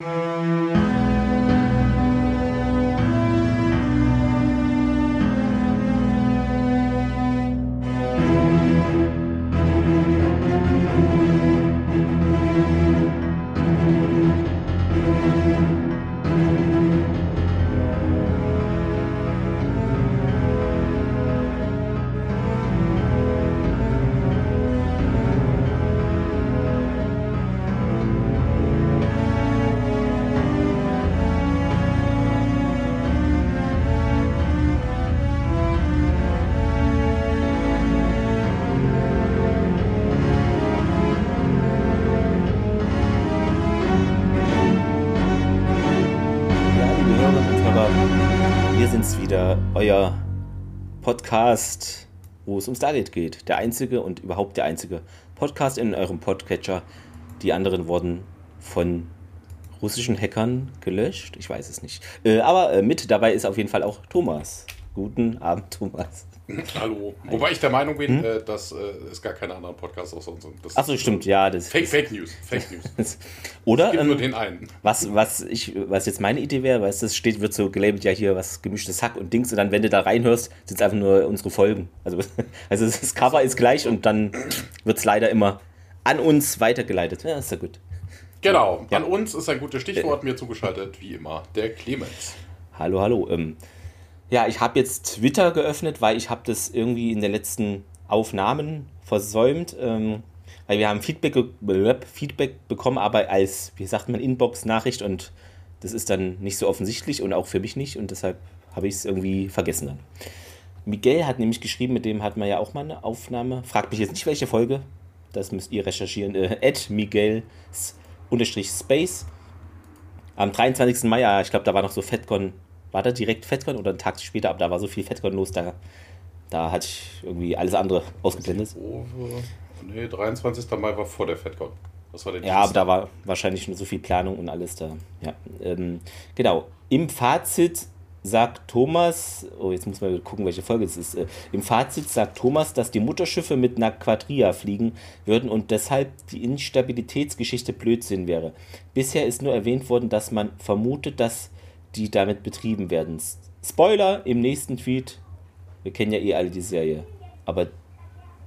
Ja, Podcast, wo es um Stargate geht. Der einzige und überhaupt der einzige Podcast in eurem Podcatcher. Die anderen wurden von russischen Hackern gelöscht. Ich weiß es nicht. Äh, aber äh, mit dabei ist auf jeden Fall auch Thomas. Guten Abend, Thomas. Hallo. Wobei ich der Meinung bin, äh, dass äh, es gar keine anderen Podcasts außer uns. Das Achso, stimmt, ja. Das Fake, Fake News. Fake News. Oder? Es gibt nur Ähm, den einen. was, was, ich, was jetzt meine Idee wäre, weißt du, es steht, wird so gelabelt, ja hier was gemischtes Hack und Dings und dann, wenn du da reinhörst, sind es einfach nur unsere Folgen. Also, also das Cover ist gleich und dann wird es leider immer an uns weitergeleitet. Ja, ist ja gut. Genau. Ja. An uns ist ein gutes Stichwort. Mir zugeschaltet, wie immer, der Clemens. Hallo, hallo. Ähm, ja, ich habe jetzt Twitter geöffnet, weil ich habe das irgendwie in den letzten Aufnahmen versäumt. Ähm, weil wir haben Feedback, äh, Feedback bekommen, aber als, wie sagt man, Inbox-Nachricht und das ist dann nicht so offensichtlich und auch für mich nicht und deshalb habe ich es irgendwie vergessen dann. Miguel hat nämlich geschrieben, mit dem hatten wir ja auch mal eine Aufnahme. Fragt mich jetzt nicht, welche Folge. Das müsst ihr recherchieren. Äh, at Miguels unterstrich Space. Am 23. Mai, ja, ich glaube, da war noch so FedCon. War da direkt FedCon oder einen Tag später? Aber da war so viel FedCon los, da, da hatte ich irgendwie alles andere ausgeblendet. Nee, 23. Mai war vor der FedCon. Das war der Ja, aber da war wahrscheinlich nur so viel Planung und alles da. Ja, ähm, genau. Im Fazit sagt Thomas, oh, jetzt muss man gucken, welche Folge es ist. Äh, Im Fazit sagt Thomas, dass die Mutterschiffe mit einer Quadria fliegen würden und deshalb die Instabilitätsgeschichte Blödsinn wäre. Bisher ist nur erwähnt worden, dass man vermutet, dass die damit betrieben werden. Spoiler im nächsten Tweet. Wir kennen ja eh alle die Serie. Aber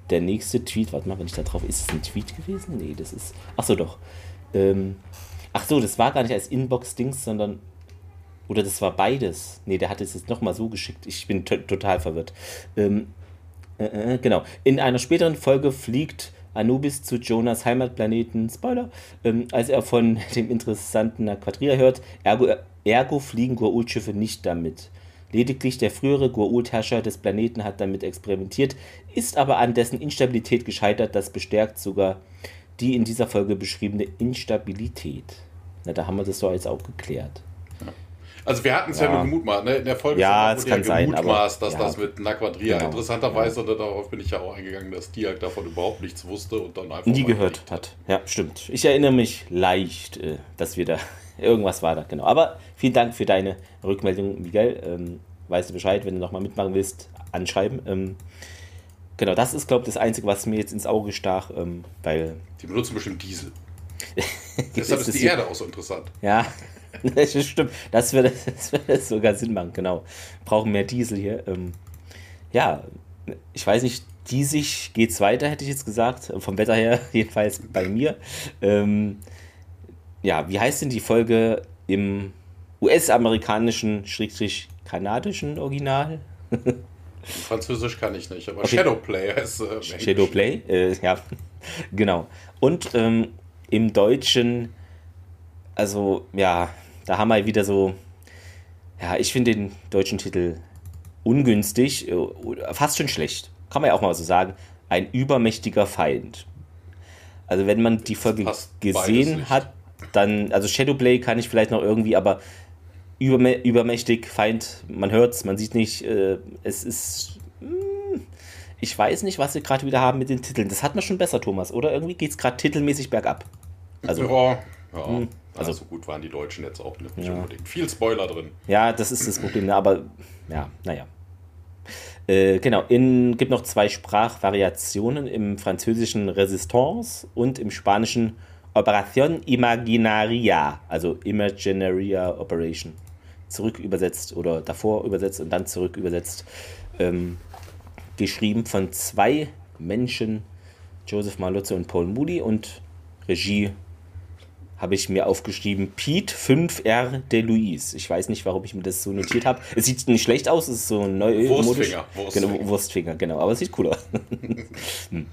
der nächste Tweet, warte mal, wenn ich da drauf, ist es ein Tweet gewesen? Nee, das ist, ach so, doch. Ähm, ach so, das war gar nicht als Inbox-Dings, sondern, oder das war beides. Nee, der hat es jetzt nochmal so geschickt. Ich bin to- total verwirrt. Ähm, äh, äh, genau. In einer späteren Folge fliegt Anubis zu Jonas Heimatplaneten, Spoiler, ähm, als er von dem interessanten Quadria hört. Ergo, ergo fliegen Goa'uld-Schiffe nicht damit. Lediglich der frühere Goa'uld-Herrscher des Planeten hat damit experimentiert, ist aber an dessen Instabilität gescheitert. Das bestärkt sogar die in dieser Folge beschriebene Instabilität. Na, da haben wir das doch jetzt auch geklärt. Also wir hatten es ja. Ja. nur gemutmaßt. Ne? In der Folge Ja, es kann sein, gemutmaßt, dass ja. das mit einer Quadria. Genau. Interessanterweise, darauf bin ich ja auch eingegangen, dass die halt davon überhaupt nichts wusste und dann einfach Nie gehört hat. Ja, stimmt. Ich erinnere mich leicht, äh, dass wir da irgendwas war da, genau. Aber vielen Dank für deine Rückmeldung, Miguel. Ähm, weißt du Bescheid, wenn du nochmal mitmachen willst, anschreiben. Ähm, genau, das ist, glaube ich, das Einzige, was mir jetzt ins Auge stach, ähm, weil. Die benutzen bestimmt Diesel. Deshalb Das ist die Erde auch so interessant. Ja, das stimmt. Das würde, das würde sogar Sinn machen, genau. Brauchen mehr Diesel hier. Ähm, ja, ich weiß nicht, diesig geht's weiter, hätte ich jetzt gesagt. Vom Wetter her, jedenfalls bei mir. Ähm, ja, wie heißt denn die Folge im US-amerikanischen, schrägstrich kanadischen Original? Französisch kann ich nicht, aber Okay. Shadowplay heißt äh. Shadowplay? Äh, ja, genau. Und ähm, im Deutschen, also ja, da haben wir wieder so, ja, ich finde den deutschen Titel ungünstig, äh, fast schon schlecht. Kann man ja auch mal so sagen. Ein übermächtiger Feind. Also wenn man die Folge gesehen hat, dann, also Shadowplay kann ich vielleicht noch irgendwie, aber übermä übermächtig, Feind, man hört's, man sieht nicht, äh, es ist, hm, ich weiß nicht, was wir gerade wieder haben mit den Titeln. Das hat man schon besser, Thomas, oder? Irgendwie geht's gerade titelmäßig bergab. Also, ja, ja. Also- also so gut waren die Deutschen jetzt auch nicht, Ja. unbedingt. Viel Spoiler drin. Ja, das ist das Problem, ne? aber ja, naja. Äh, genau, in, gibt noch zwei Sprachvariationen im französischen Resistance und im spanischen Operación Imaginaria, also Imaginaria Operation, zurück übersetzt oder davor übersetzt und dann zurück übersetzt, ähm, geschrieben von zwei Menschen, Joseph Malotze und Paul Moody und Regie habe ich mir aufgeschrieben, Pete 5R de Luis. Ich weiß nicht, warum ich mir das so notiert habe. Es sieht nicht schlecht aus, es ist so ein neu Wurstfinger, Wurstfinger. Genau, Wurstfinger, genau, aber es sieht cool aus. Hm.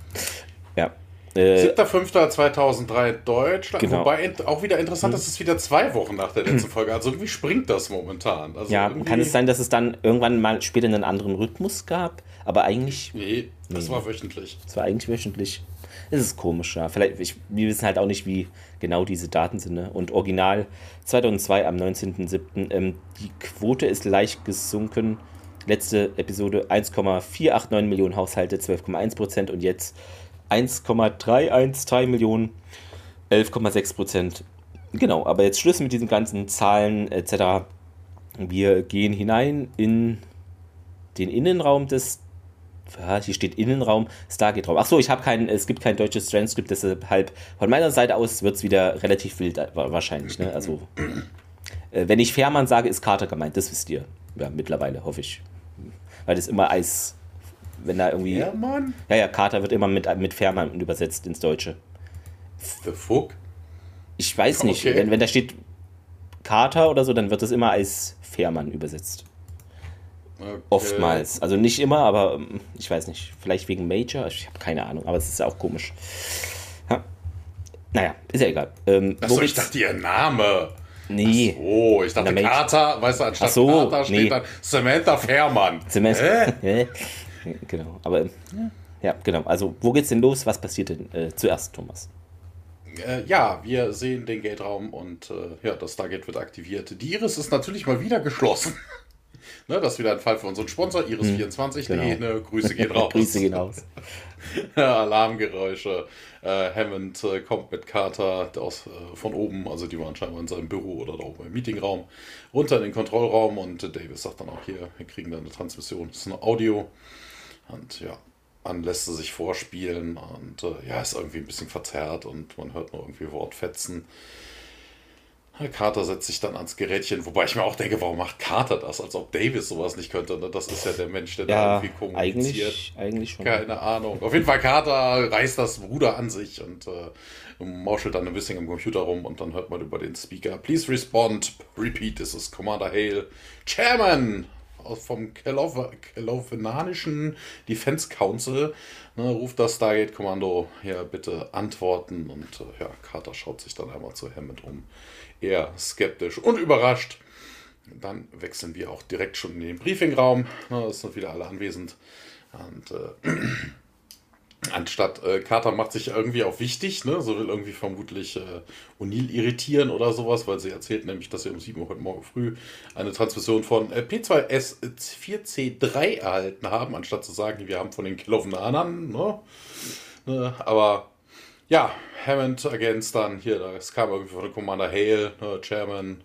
ja. Äh, 7.5.2003 Deutschland. Genau. Wobei auch wieder interessant, hm. dass es wieder zwei Wochen nach der letzten Folge. Also irgendwie springt das momentan. Also ja, kann es sein, dass es dann irgendwann mal später einen anderen Rhythmus gab? Aber eigentlich. Nee, das nee. war wöchentlich. Das war eigentlich wöchentlich. Es ist komisch, ja. Vielleicht, ich, wir wissen halt auch nicht, wie genau diese Daten sind. Ne? Und original 2002 am 19.07. Ähm, die Quote ist leicht gesunken. Letzte Episode 1,489 Millionen Haushalte, 12,1 Prozent. Und jetzt 1,313 Millionen, 11,6 Prozent. Genau, aber jetzt Schluss mit diesen ganzen Zahlen etc. Wir gehen hinein in den Innenraum des hier steht Innenraum, Stargate-Raum. Achso, ich habe kein, es gibt kein deutsches Transcript, deshalb von meiner Seite aus wird es wieder relativ wild äh, wahrscheinlich. Ne? Also, äh, wenn ich Fährmann sage, ist Carter gemeint, das wisst ihr. Ja, mittlerweile, hoffe ich. Weil das immer Eis, wenn da irgendwie. Fährmann? Ja, ja, Carter wird immer mit, mit Fährmann übersetzt ins Deutsche. The fuck? Ich weiß nicht. Okay. Wenn, wenn da steht Carter oder so, dann wird das immer als Fährmann übersetzt. Okay. Oftmals. Also nicht immer, aber ähm, ich weiß nicht. Vielleicht wegen Major. Ich habe keine Ahnung, aber es ist auch komisch. Ja. Naja, ist ja egal. Ähm, Achso, ich dachte, ihr Name. Nee. Oh, ich dachte Carter, weißt du, anstatt so, Carter steht nee. dann Samantha Fairmann. Samantha. genau, aber ja. ja. genau. Also, wo geht's denn los? Was passiert denn äh, zuerst, Thomas? Äh, ja, wir sehen den Gate-Raum und äh, ja, das Stargate wird aktiviert. Die Iris ist natürlich mal wieder geschlossen. Ne, das ist wieder ein Fall für unseren Sponsor, Iris24. Hm, genau. ne, Grüße gehen raus. Grüße gehen raus. Alarmgeräusche. Äh, Hammond äh, kommt mit Carter aus, äh, von oben, also die waren scheinbar in seinem Büro oder da oben im Meetingraum, runter in den Kontrollraum und Davis sagt dann auch hier, wir kriegen da eine Transmission, das ist ein Audio. Und ja, man lässt sie sich vorspielen und äh, ja, ist irgendwie ein bisschen verzerrt und man hört nur irgendwie Wortfetzen. Carter setzt sich dann ans Gerätchen, wobei ich mir auch denke, warum macht Carter das, als ob Davis sowas nicht könnte. Ne? Das ist ja der Mensch, der ja, da irgendwie kommuniziert. Eigentlich, eigentlich schon. Keine Ahnung. Auf jeden Fall, Carter reißt das Bruder an sich und äh, mauschelt dann ein bisschen im Computer rum und dann hört man über den Speaker, please respond, repeat, this is Commander Hale, Chairman vom Kelowinanischen Defense Council, ne, ruft das Stargate-Kommando, ja, bitte antworten und äh, ja, Carter schaut sich dann einmal zu Hammond um eher skeptisch und überrascht. Dann wechseln wir auch direkt schon in den Briefingraum. Es sind wieder alle anwesend. Und äh, anstatt äh, Carter macht sich irgendwie auch wichtig, ne? so will irgendwie vermutlich äh, O'Neill irritieren oder sowas, weil sie erzählt nämlich, dass sie um 7 Uhr heute Morgen früh eine Transmission von äh, P2S4C3 erhalten haben, anstatt zu sagen, wir haben von den Kilovananern. Ne? Ne? Aber ja, Hammond ergänzt dann hier, das kam irgendwie von der Commander Hale, ne, Chairman.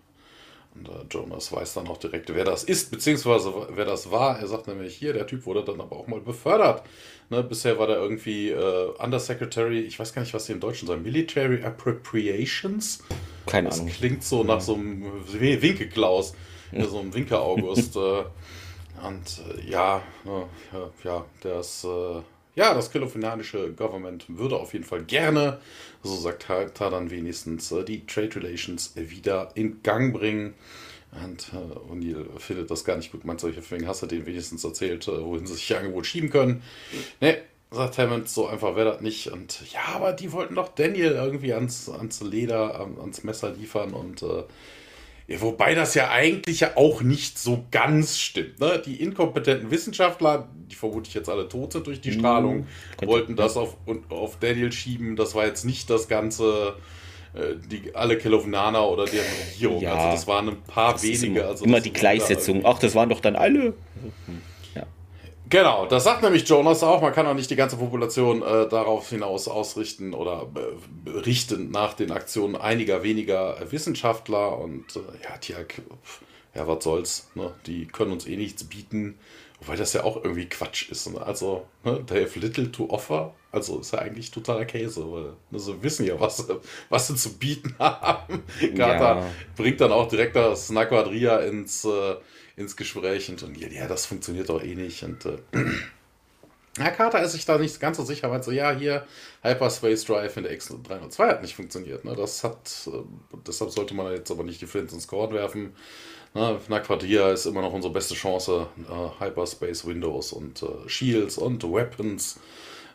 Und äh, Jonas weiß dann auch direkt, wer das ist, beziehungsweise wer das war. Er sagt nämlich hier, der Typ wurde dann aber auch mal befördert. Ne, bisher war der irgendwie äh, Undersecretary, ich weiß gar nicht, was sie im Deutschen sagen, Military Appropriations. Keine das Ahnung. Das klingt so nach so einem Winke-Klaus, ja. so einem Winke-August. äh, und äh, ja, ne, ja, ja, der ist äh, ja, das kelofinanische Government würde auf jeden Fall gerne, so sagt Tadan wenigstens, äh, die Trade Relations wieder in Gang bringen. Und äh, O'Neill findet das gar nicht gut. Meint solche deswegen hast du denen wenigstens erzählt, äh, wohin sie sich ihr Angebot schieben können. Ne, sagt Hammond, so einfach wäre das nicht. Und ja, aber die wollten doch Daniel irgendwie ans, ans Leder, ans Messer liefern und äh, ja, wobei das ja eigentlich ja auch nicht so ganz stimmt. Ne? Die inkompetenten Wissenschaftler, die vermutlich jetzt alle tot sind durch die Strahlung, mhm. wollten das auf, auf Daniel schieben. Das war jetzt nicht das ganze, äh, die, alle Kelownaner oder deren Regierung. Ja, also das waren ein paar wenige. Immer, also immer die Gleichsetzung. Ach, das waren doch dann alle. Genau, das sagt nämlich Jonas auch. Man kann auch nicht die ganze Population äh, darauf hinaus ausrichten oder äh, richten nach den Aktionen einiger weniger Wissenschaftler. Und äh, ja, tja, ja, was soll's. Ne? Die können uns eh nichts bieten. Wobei das ja auch irgendwie Quatsch ist. Ne? Also, ne, they have little to offer. Also ist ja eigentlich totaler Käse, weil ne, sie wissen ja, was, was sie zu bieten haben. Carter ja. bringt dann auch direkt das Naquadria ins, äh, ins Gespräch und, und ja, das funktioniert doch eh nicht. Und äh, Herr Carter ist sich da nicht ganz so sicher, weil so, ja, hier Hyperspace Drive in der X302 hat nicht funktioniert. Ne? Das hat, äh, deshalb sollte man jetzt aber nicht die Flint ins Korn werfen. Ne? Naquadria ist immer noch unsere beste Chance, äh, Hyperspace Windows und äh, Shields und Weapons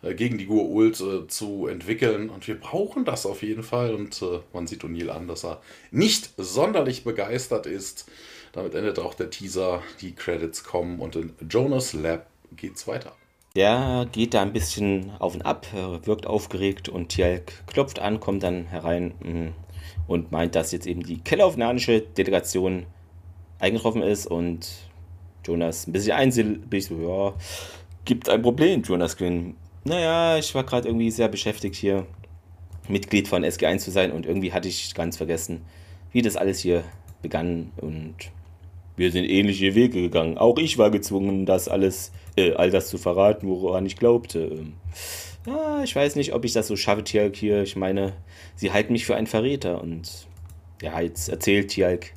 äh, gegen die Gur-Ult äh, zu entwickeln. Und wir brauchen das auf jeden Fall. Und äh, man sieht O'Neill an, dass er nicht sonderlich begeistert ist. Damit endet auch der Teaser, die Credits kommen und in Jonas Lab geht's weiter. Der geht da ein bisschen auf und ab, wirkt aufgeregt und Tjalk klopft an, kommt dann herein mm, und meint, dass jetzt eben die kellaufnanische Delegation eingetroffen ist und Jonas ein bisschen einsilbig so, ja, gibt ein Problem, Jonas Quinn. Naja, ich war gerade irgendwie sehr beschäftigt hier, Mitglied von SG1 zu sein und irgendwie hatte ich ganz vergessen, wie das alles hier begann und wir sind ähnliche Wege gegangen. Auch ich war gezwungen, das alles, äh, all das zu verraten, woran ich glaubte. Ähm, ja, ich weiß nicht, ob ich das so schaffe, Tjalk hier. Ich meine, sie halten mich für einen Verräter. Und ja, jetzt erzählt Tjalk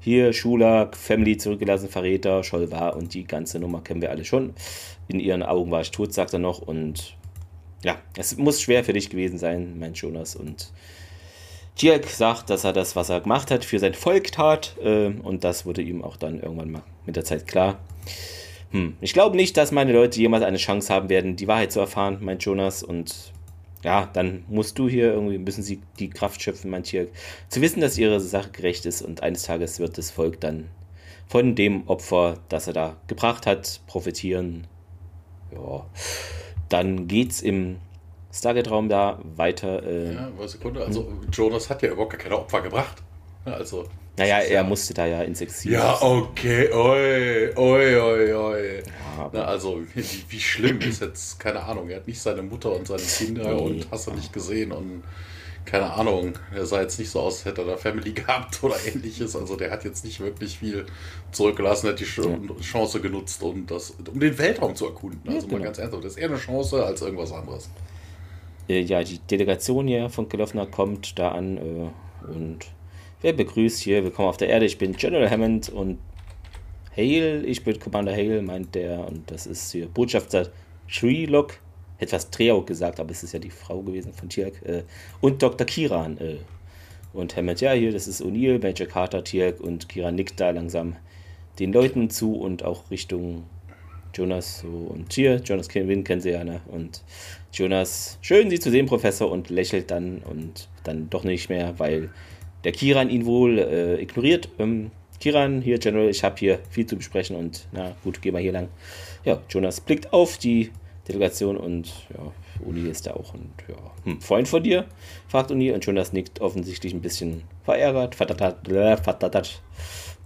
hier Schulak, Family zurückgelassen, Verräter, Scholvar und die ganze Nummer kennen wir alle schon. In ihren Augen war ich tot, sagt er noch. Und ja, es muss schwer für dich gewesen sein, mein Jonas. Und Tjalk sagt, dass er das, was er gemacht hat, für sein Volk tat. Äh, und das wurde ihm auch dann irgendwann mal mit der Zeit klar. Hm. Ich glaube nicht, dass meine Leute jemals eine Chance haben werden, die Wahrheit zu erfahren, meint Jonas. Und ja, dann musst du hier irgendwie, müssen sie die Kraft schöpfen, mein Tjalk, zu wissen, dass ihre Sache gerecht ist. Und eines Tages wird das Volk dann von dem Opfer, das er da gebracht hat, profitieren. Ja, dann geht's im Stargate-Raum da weiter. Äh, ja, eine Sekunde. Also, Jonas hat ja überhaupt keine Opfer gebracht. Also. Naja, er ja, musste da ja ins Exil. Ja, okay. Oi, oi, oi, oi. Ja, Na, also, wie, wie, schlimm ist jetzt, keine Ahnung. Er hat nicht seine Mutter und seine Kinder nee. und hast du nicht gesehen und keine Ahnung, er sah jetzt nicht so aus, als hätte er da Family gehabt oder ähnliches. Also der hat jetzt nicht wirklich viel zurückgelassen, hat die Chance genutzt, um, das, um den Weltraum zu erkunden. Also ja, genau. mal ganz ernsthaft, das ist eher eine Chance als irgendwas anderes ja, die Delegation hier von Kelowna kommt da an äh, und wer begrüßt hier? Willkommen auf der Erde. Ich bin General Hammond und Hale, ich bin Commander Hale, meint der. Und das ist hier Botschafter Treelock. Etwas Treauk gesagt, aber es ist ja die Frau gewesen von Tiak. Äh, und Dr. Kiran. Äh, und Hammond, ja, hier, das ist O'Neill, Major Carter, Tiak und Kiran nickt da langsam den Leuten zu und auch Richtung Jonas so, und hier, Jonas Kevin kennen sie ja, ne? Und Jonas, schön Sie zu sehen, Professor, und lächelt dann und dann doch nicht mehr, weil der Kiran ihn wohl äh, ignoriert. Ähm, Kiran, hier, General, ich habe hier viel zu besprechen und na gut, geh mal hier lang. Ja, Jonas blickt auf die Delegation und ja, Uni ist da auch und ja, hm, Freund von dir? fragt Uni und Jonas nickt offensichtlich ein bisschen verärgert,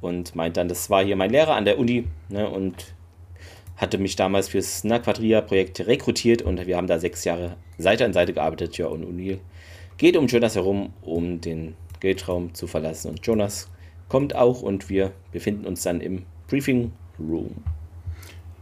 und meint dann, das war hier mein Lehrer an der Uni ne, und hatte mich damals fürs Naquadria-Projekt rekrutiert und wir haben da sechs Jahre Seite an Seite gearbeitet. Ja, und O'Neill geht um Jonas herum, um den Gatraum zu verlassen. Und Jonas kommt auch und wir befinden uns dann im Briefing Room.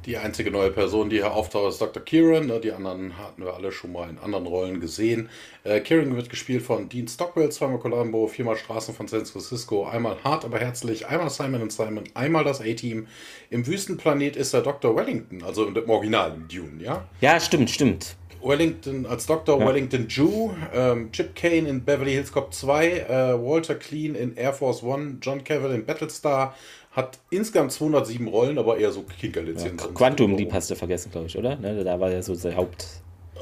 Die einzige neue Person, die hier auftaucht, ist Dr. Kieran. Ne, die anderen hatten wir alle schon mal in anderen Rollen gesehen. Äh, Kieran wird gespielt von Dean Stockwell, zweimal Colombo, viermal Straßen von San Francisco, einmal hart, aber herzlich, einmal Simon und Simon, einmal das A-Team. Im Wüstenplanet ist er Dr. Wellington, also im Original Dune, ja? Ja, stimmt, stimmt. Wellington als Dr. Ja. Wellington Jew, ähm, Chip Kane in Beverly Hills Cop 2, äh, Walter Clean in Air Force One, John Cavill in Battlestar, hat insgesamt 207 Rollen, aber eher so Kinkerlizenz. Ja, Quantum, die hast du vergessen, glaube ich, oder? Ne, da war ja so der Haupt,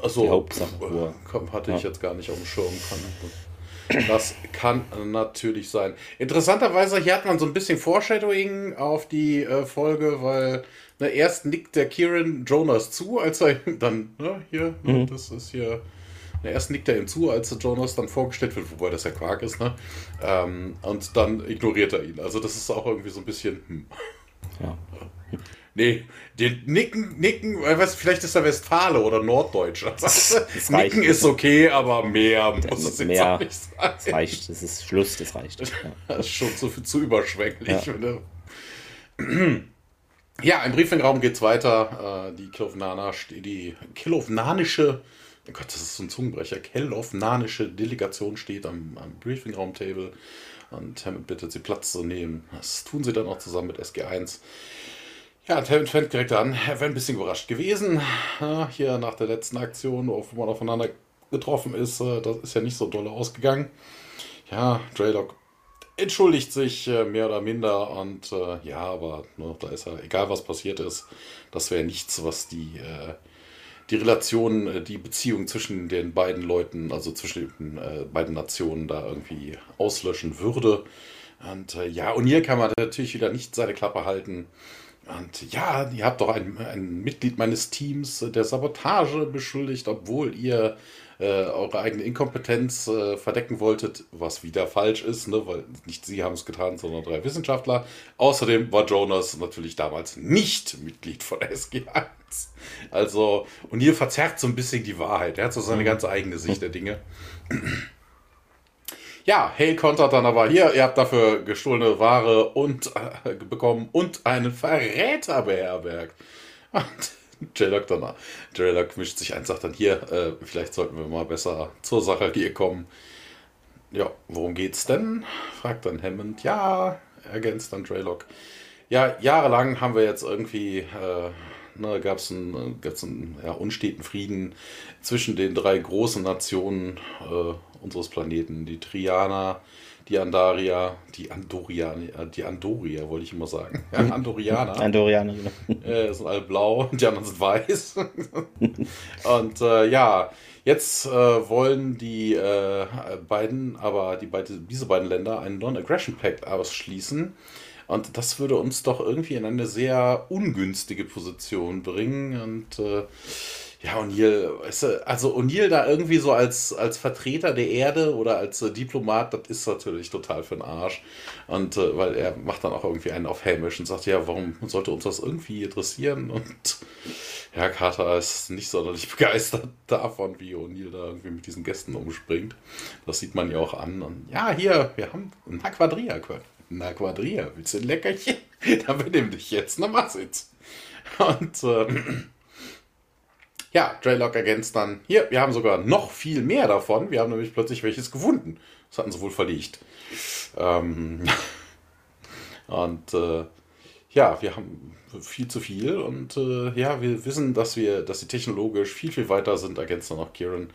so, die Hauptsache. Äh, hatte ja. ich jetzt gar nicht auf dem Schirm. Das kann natürlich sein. Interessanterweise, hier hat man so ein bisschen Foreshadowing auf die äh, Folge, weil ne, erst nickt der Kieran Jonas zu, als er dann, ne, hier, ne, mhm. das ist hier na, erst nickt er ihm zu, als Jonas dann vorgestellt wird, wobei das ja Quark ist, ne? Ähm, und dann ignoriert er ihn. Also das ist auch irgendwie so ein bisschen. Hm. Ja. Nee, den Nicken, Nicken, was, vielleicht ist er Westfale oder Norddeutscher. Nicken ist okay, aber mehr muss es jetzt auch nicht sein. Das reicht, das ist Schluss, das reicht. Ja. Das ist schon zu, zu überschwänglich. Ja. Ja, im Briefingraum geht es weiter. Äh, die Kilovnana, die Kilovnanische, oh Gott, das ist so ein Zungenbrecher, Kilovnanische Delegation steht am, am Briefingraum-Table und Hammond bittet sie Platz zu nehmen. Das tun sie dann auch zusammen mit SG1. Ja, und Hammond fängt direkt an, er wäre ein bisschen überrascht gewesen, ja, hier nach der letzten Aktion, wo man aufeinander getroffen ist, äh, das ist ja nicht so doll ausgegangen. Ja, Draylock entschuldigt sich äh, mehr oder minder und äh, ja, aber ne, da ist ja, egal was passiert ist, das wäre nichts, was die, äh, die Relation, äh, die Beziehung zwischen den beiden Leuten, also zwischen den äh, beiden Nationen da irgendwie auslöschen würde. Und äh, ja, und hier kann man natürlich wieder nicht seine Klappe halten. Und ja, ihr habt doch ein, ein Mitglied meines Teams der Sabotage beschuldigt, obwohl ihr äh, eure eigene Inkompetenz äh, verdecken wolltet, was wieder falsch ist, ne? weil nicht sie haben es getan, sondern drei Wissenschaftler. Außerdem war Jonas natürlich damals nicht Mitglied von SG1. Also, und hier verzerrt so ein bisschen die Wahrheit. Er hat so seine mhm. ganz eigene Sicht der Dinge. Ja, Hale kontert dann aber hier, ihr habt dafür gestohlene Ware und äh, bekommen und einen Verräter beherbergt. Und J-Lock dann, J-Lock mischt sich ein, sagt dann hier, äh, vielleicht sollten wir mal besser zur Sache hier kommen. Ja, worum geht's denn? fragt dann Hammond. Ja, ergänzt dann Draylock. Ja, jahrelang haben wir jetzt irgendwie, äh, ne, gab es einen, gab's einen ja, unsteten Frieden zwischen den drei großen Nationen äh, unseres Planeten, die Trianer, die Andaria, die Andorianer, äh, die Andoria wollte ich immer sagen. Ja, Andorianer. Andorianer, genau. Äh, sind alle blau und die anderen sind weiß. und äh, ja, jetzt äh, wollen die äh, beiden, aber die beide, diese beiden Länder einen Non-Aggression Pact ausschließen. Und das würde uns doch irgendwie in eine sehr ungünstige Position bringen. Und äh, ja, O'Neill, weißt du, also O'Neill da irgendwie so als, als Vertreter der Erde oder als äh, Diplomat, das ist natürlich total für den Arsch. Und äh, weil er macht dann auch irgendwie einen auf Hämisch und sagt, ja, warum sollte uns das irgendwie interessieren? Und ja, Carter ist nicht sonderlich begeistert davon, wie O'Neill da irgendwie mit diesen Gästen umspringt. Das sieht man ja auch an. Und ja, hier, wir haben Na Quadria. Na Quadria, willst du ein Leckerchen? Dann benimm dich jetzt, na mach's jetzt. Und äh, ja, Draylock ergänzt dann, hier, wir haben sogar noch viel mehr davon. Wir haben nämlich plötzlich welches gefunden. Das hatten sie wohl verlegt. Ähm und äh, ja, wir haben viel zu viel und äh, ja, wir wissen, dass wir, dass sie technologisch viel, viel weiter sind, ergänzt dann noch Kieran.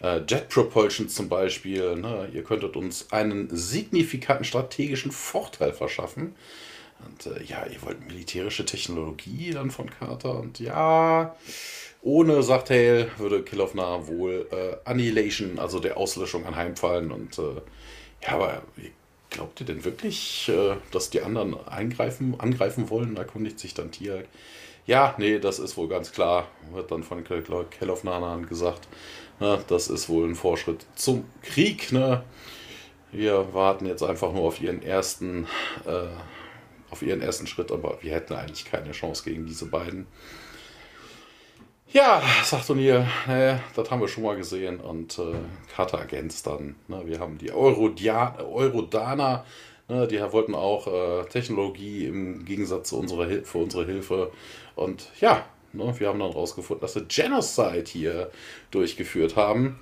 Äh, Jet Propulsion zum Beispiel, ne? ihr könntet uns einen signifikanten strategischen Vorteil verschaffen. Und äh, ja, ihr wollt militärische Technologie dann von Carter und ja, ohne, sagt Hale, würde Kill of Nah wohl äh, Annihilation, also der Auslöschung anheimfallen. Und äh, ja, aber glaubt ihr denn wirklich, äh, dass die anderen eingreifen, angreifen wollen? Erkundigt sich dann Tier. Ja, nee, das ist wohl ganz klar, wird dann von Kill of Nana gesagt. Ne, das ist wohl ein Vorschritt zum Krieg. Ne? Wir warten jetzt einfach nur auf ihren ersten, äh, auf ihren ersten Schritt, aber wir hätten eigentlich keine Chance gegen diese beiden. Ja, sagt O'Neill, äh, das haben wir schon mal gesehen. Und äh, Carter ergänzt dann. Ne, wir haben die Eurodaner, ne, die wollten auch äh, Technologie im Gegensatz zu unserer Hil für unsere Hilfe. Und ja, ne, wir haben dann rausgefunden, dass sie Genocide hier durchgeführt haben.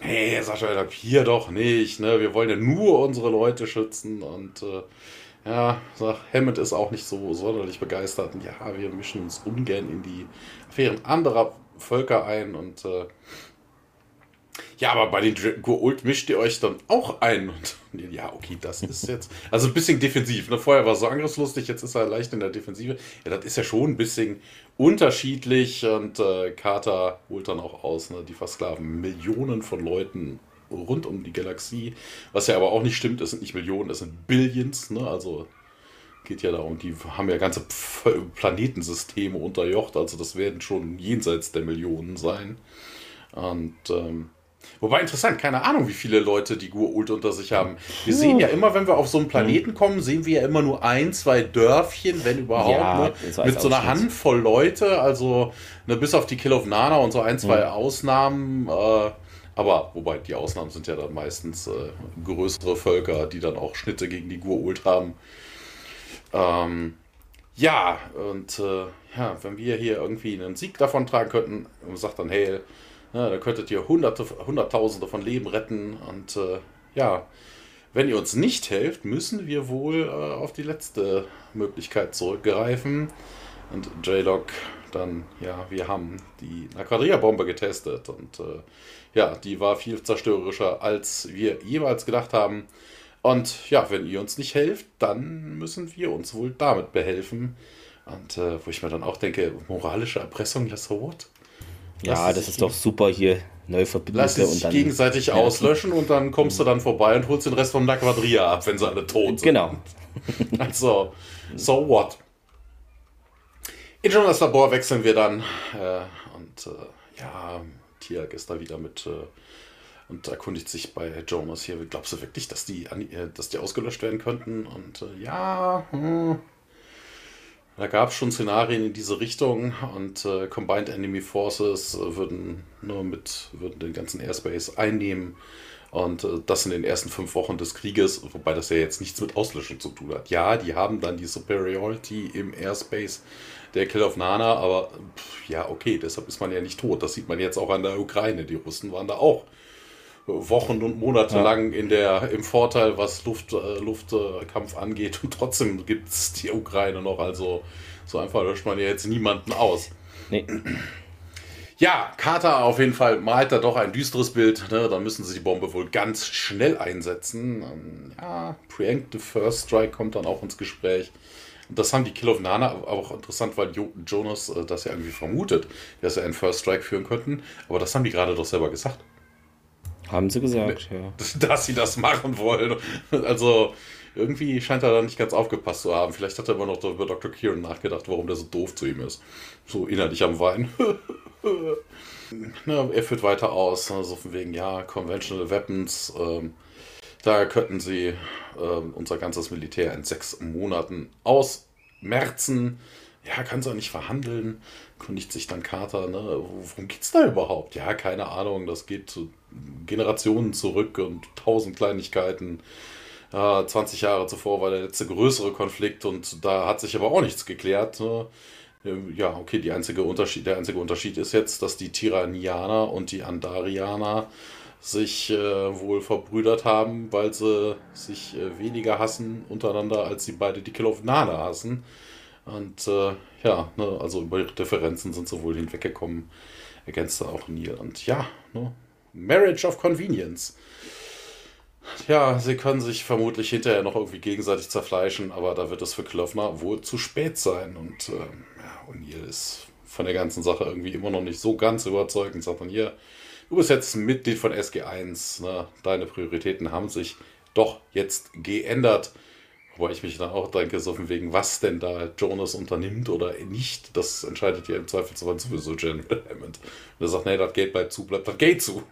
Hey, Sascha, hier doch nicht. Ne? Wir wollen ja nur unsere Leute schützen. Und äh, ja, sag, Hammond ist auch nicht so sonderlich begeistert. Und ja, wir mischen uns ungern in die Affären anderer Völker ein und äh, ja, aber bei den Goult mischt ihr euch dann auch ein. Und, ja, okay, das ist jetzt. Also ein bisschen defensiv. Ne? Vorher war er so angriffslustig, jetzt ist er leicht in der Defensive. Ja, das ist ja schon ein bisschen unterschiedlich. Und äh, Carter holt dann auch aus, ne? die versklaven Millionen von Leuten rund um die Galaxie. Was ja aber auch nicht stimmt, es sind nicht Millionen, es sind Billions. Ne? Also geht ja darum, die haben ja ganze Planetensysteme unterjocht. Also das werden schon jenseits der Millionen sein. Und ähm, Wobei interessant, keine Ahnung, wie viele Leute die Gur-Ult unter sich haben. Wir ja. sehen ja immer, wenn wir auf so einen Planeten kommen, sehen wir ja immer nur ein, zwei Dörfchen, wenn überhaupt, ja, ne? mit so einer Handvoll Leute. Also ne, bis auf die Kill of Nana und so ein, zwei mhm. Ausnahmen. Äh, aber wobei die Ausnahmen sind ja dann meistens äh, größere Völker, die dann auch Schnitte gegen die Gur-Ult haben. Ähm, ja, und äh, ja, wenn wir hier irgendwie einen Sieg davon tragen könnten, sagt dann, hey, ja, dann könntet ihr Hunderte, Hunderttausende von Leben retten. Und äh, ja, wenn ihr uns nicht helft, müssen wir wohl äh, auf die letzte Möglichkeit zurückgreifen. Und J-Log dann, ja, wir haben die Nakaria-Bombe getestet und äh, ja, die war viel zerstörerischer, als wir jemals gedacht haben. Und ja, wenn ihr uns nicht helft, dann müssen wir uns wohl damit behelfen. Und äh, wo ich mir dann auch denke, moralische Erpressung, ja, so what? Ja, das ist doch super hier. Neue Verbündete Lass sich gegenseitig auslöschen und dann kommst du dann vorbei und holst den Rest von Naquadria ab, wenn sie alle tot sind. Genau. also, so what? In Jonas Labor wechseln wir dann äh, und äh, ja, Tiag ist da wieder mit äh, und erkundigt sich bei Jonas hier. Glaubst du wirklich, dass die, äh, dass die ausgelöscht werden könnten? Und äh, ja, hm, da gab es schon Szenarien in diese Richtung und äh, Combined Enemy Forces würden nur mit würden den ganzen Airspace einnehmen und äh, das in den ersten fünf Wochen des Krieges, wobei das ja jetzt nichts mit Auslöschung zu tun hat. Ja, die haben dann die Superiority im Airspace der Kill of Nana, aber pff, ja, okay, deshalb ist man ja nicht tot. Das sieht man jetzt auch an der Ukraine. Die Russen waren da auch Wochen und Monate ja. lang in der, im Vorteil, was Luft, äh, Luftkampf angeht. Und trotzdem gibt es die Ukraine noch. Also so einfach löscht man ja jetzt niemanden aus. Nee. Ja, Carter auf jeden Fall malt da doch ein düsteres Bild. Ne? Da müssen sie die Bombe wohl ganz schnell einsetzen. Ähm, ja, Preemptive First Strike kommt dann auch ins Gespräch. Das haben die Kill of Nana auch interessant, weil jo Jonas äh, das ja irgendwie vermutet, dass sie einen First Strike führen könnten. Aber das haben die gerade doch selber gesagt. Haben sie gesagt, ja. Dass sie das machen wollen. Also irgendwie scheint er da nicht ganz aufgepasst zu haben. Vielleicht hat er immer noch über Dr. Kieran nachgedacht, warum der so doof zu ihm ist. So innerlich am Wein. Na, er führt weiter aus, also von wegen, ja, Conventional Weapons. Ähm, da könnten sie ähm, unser ganzes Militär in sechs Monaten ausmerzen. Ja, kann sie auch nicht verhandeln. Kundigt sich dann Carter, ne? Worum geht's da überhaupt? Ja, keine Ahnung, das geht zu Generationen zurück und tausend Kleinigkeiten. Ja, 20 Jahre zuvor war der letzte größere Konflikt und da hat sich aber auch nichts geklärt. Ne? Ja, okay, einzige der einzige Unterschied ist jetzt, dass die Tiranianer und die Andarianer sich äh, wohl verbrüdert haben, weil sie sich äh, weniger hassen untereinander, als sie beide die Kill of Nana hassen. Und äh, ja, ne, also über ihre Differenzen sind sie wohl hinweggekommen, ergänzte auch Neil. Und ja, ne, Marriage of Convenience. Ja, sie können sich vermutlich hinterher noch irgendwie gegenseitig zerfleischen, aber da wird es für Klöffner wohl zu spät sein. Und äh, ja, O'Neill ist von der ganzen Sache irgendwie immer noch nicht so ganz überzeugend. Sagt dann hier, du bist jetzt Mitglied von SG1, ne? deine Prioritäten haben sich doch jetzt geändert. Wobei ich mich dann auch denke, so von wegen, was denn da Jonas unternimmt oder nicht, das entscheidet ja im Zweifelsfall sowieso General Hammond. Und er sagt, nee, das Gate bleibt zu, bleibt das Gate zu.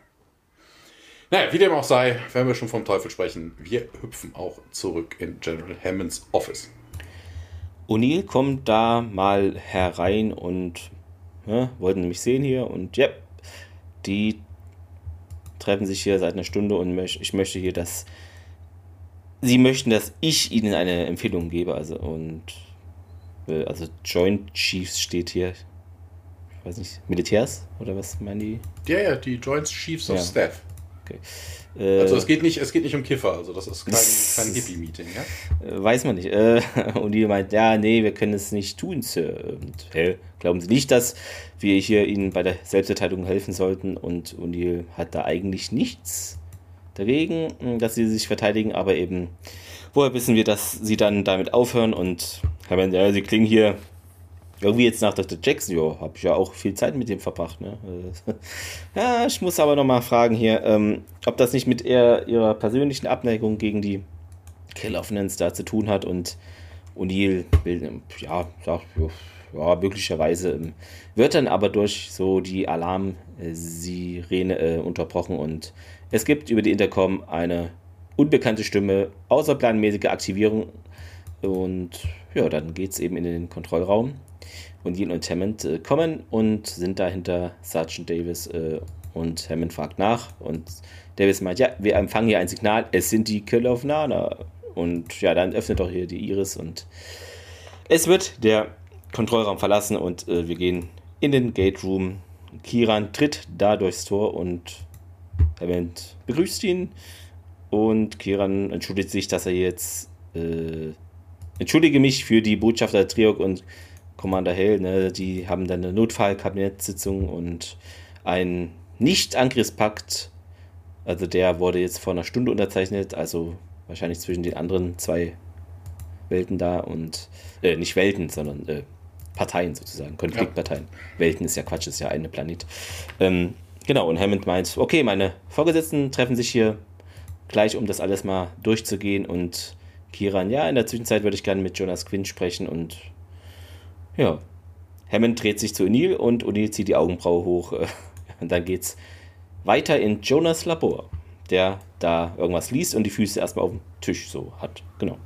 Naja, wie dem auch sei, wenn wir schon vom Teufel sprechen, wir hüpfen auch zurück in General Hammonds Office. O'Neill kommt da mal herein und ja, wollten mich sehen hier und ja, die treffen sich hier seit einer Stunde und ich möchte hier, dass sie möchten, dass ich ihnen eine Empfehlung gebe. Also und äh, also Joint Chiefs steht hier. Ich weiß nicht, Militärs oder was meinen die? Ja, ja, die Joint Chiefs of ja. Staff. Okay. Äh, also es geht, nicht, es geht nicht um Kiffer, also das ist kein, kein Hippie-Meeting, ja? Äh, weiß man nicht. Äh, und die meint, ja, nee, wir können es nicht tun, Sir. Und hey, glauben Sie nicht, dass wir hier Ihnen bei der Selbstverteidigung helfen sollten? Und O'Neill hat da eigentlich nichts dagegen, dass sie sich verteidigen, aber eben, woher wissen wir, dass sie dann damit aufhören? Und ja, sie klingen hier irgendwie jetzt nach Dr. Jackson, ja, habe ich ja auch viel Zeit mit dem verbracht. Ne? ja, ich muss aber nochmal fragen hier, ähm, ob das nicht mit eher ihrer persönlichen Abneigung gegen die Kill of Nance da zu tun hat und O'Neill will, ja, ja, ja, möglicherweise ähm, wird dann aber durch so die Alarmsirene äh, unterbrochen und es gibt über die Intercom eine unbekannte Stimme, außerplanmäßige Aktivierung und ja, dann geht es eben in den Kontrollraum und O'Neill und Hammond äh, kommen und sind da hinter Sergeant Davis äh, und Hammond fragt nach und Davis meint, ja, wir empfangen hier ein Signal, es sind die Killer of Nana. Und ja, dann öffnet doch hier die Iris und Es wird der Kontrollraum verlassen und äh, wir gehen in den Gate Room. Kiran tritt da durchs Tor und Hammond begrüßt ihn. Und Kiran entschuldigt sich, dass er jetzt. Äh, entschuldige mich für die Botschafter Triok und Commander Hell. Ne? Die haben dann eine Notfallkabinettssitzung und ein Nicht-Angriffspakt. Also der wurde jetzt vor einer Stunde unterzeichnet. Also wahrscheinlich zwischen den anderen zwei Welten da und. Äh, nicht Welten, sondern äh, Parteien sozusagen, Konfliktparteien. Ja. Welten ist ja Quatsch, ist ja eine Planet. Ähm, genau, und Hammond meint, okay, meine Vorgesetzten treffen sich hier gleich, um das alles mal durchzugehen und Kiran, ja, in der Zwischenzeit würde ich gerne mit Jonas Quinn sprechen und ja, Hammond dreht sich zu O'Neill und O'Neill zieht die Augenbraue hoch und dann geht's weiter in Jonas Labor, der da irgendwas liest und die Füße erstmal auf dem Tisch so hat. Genau.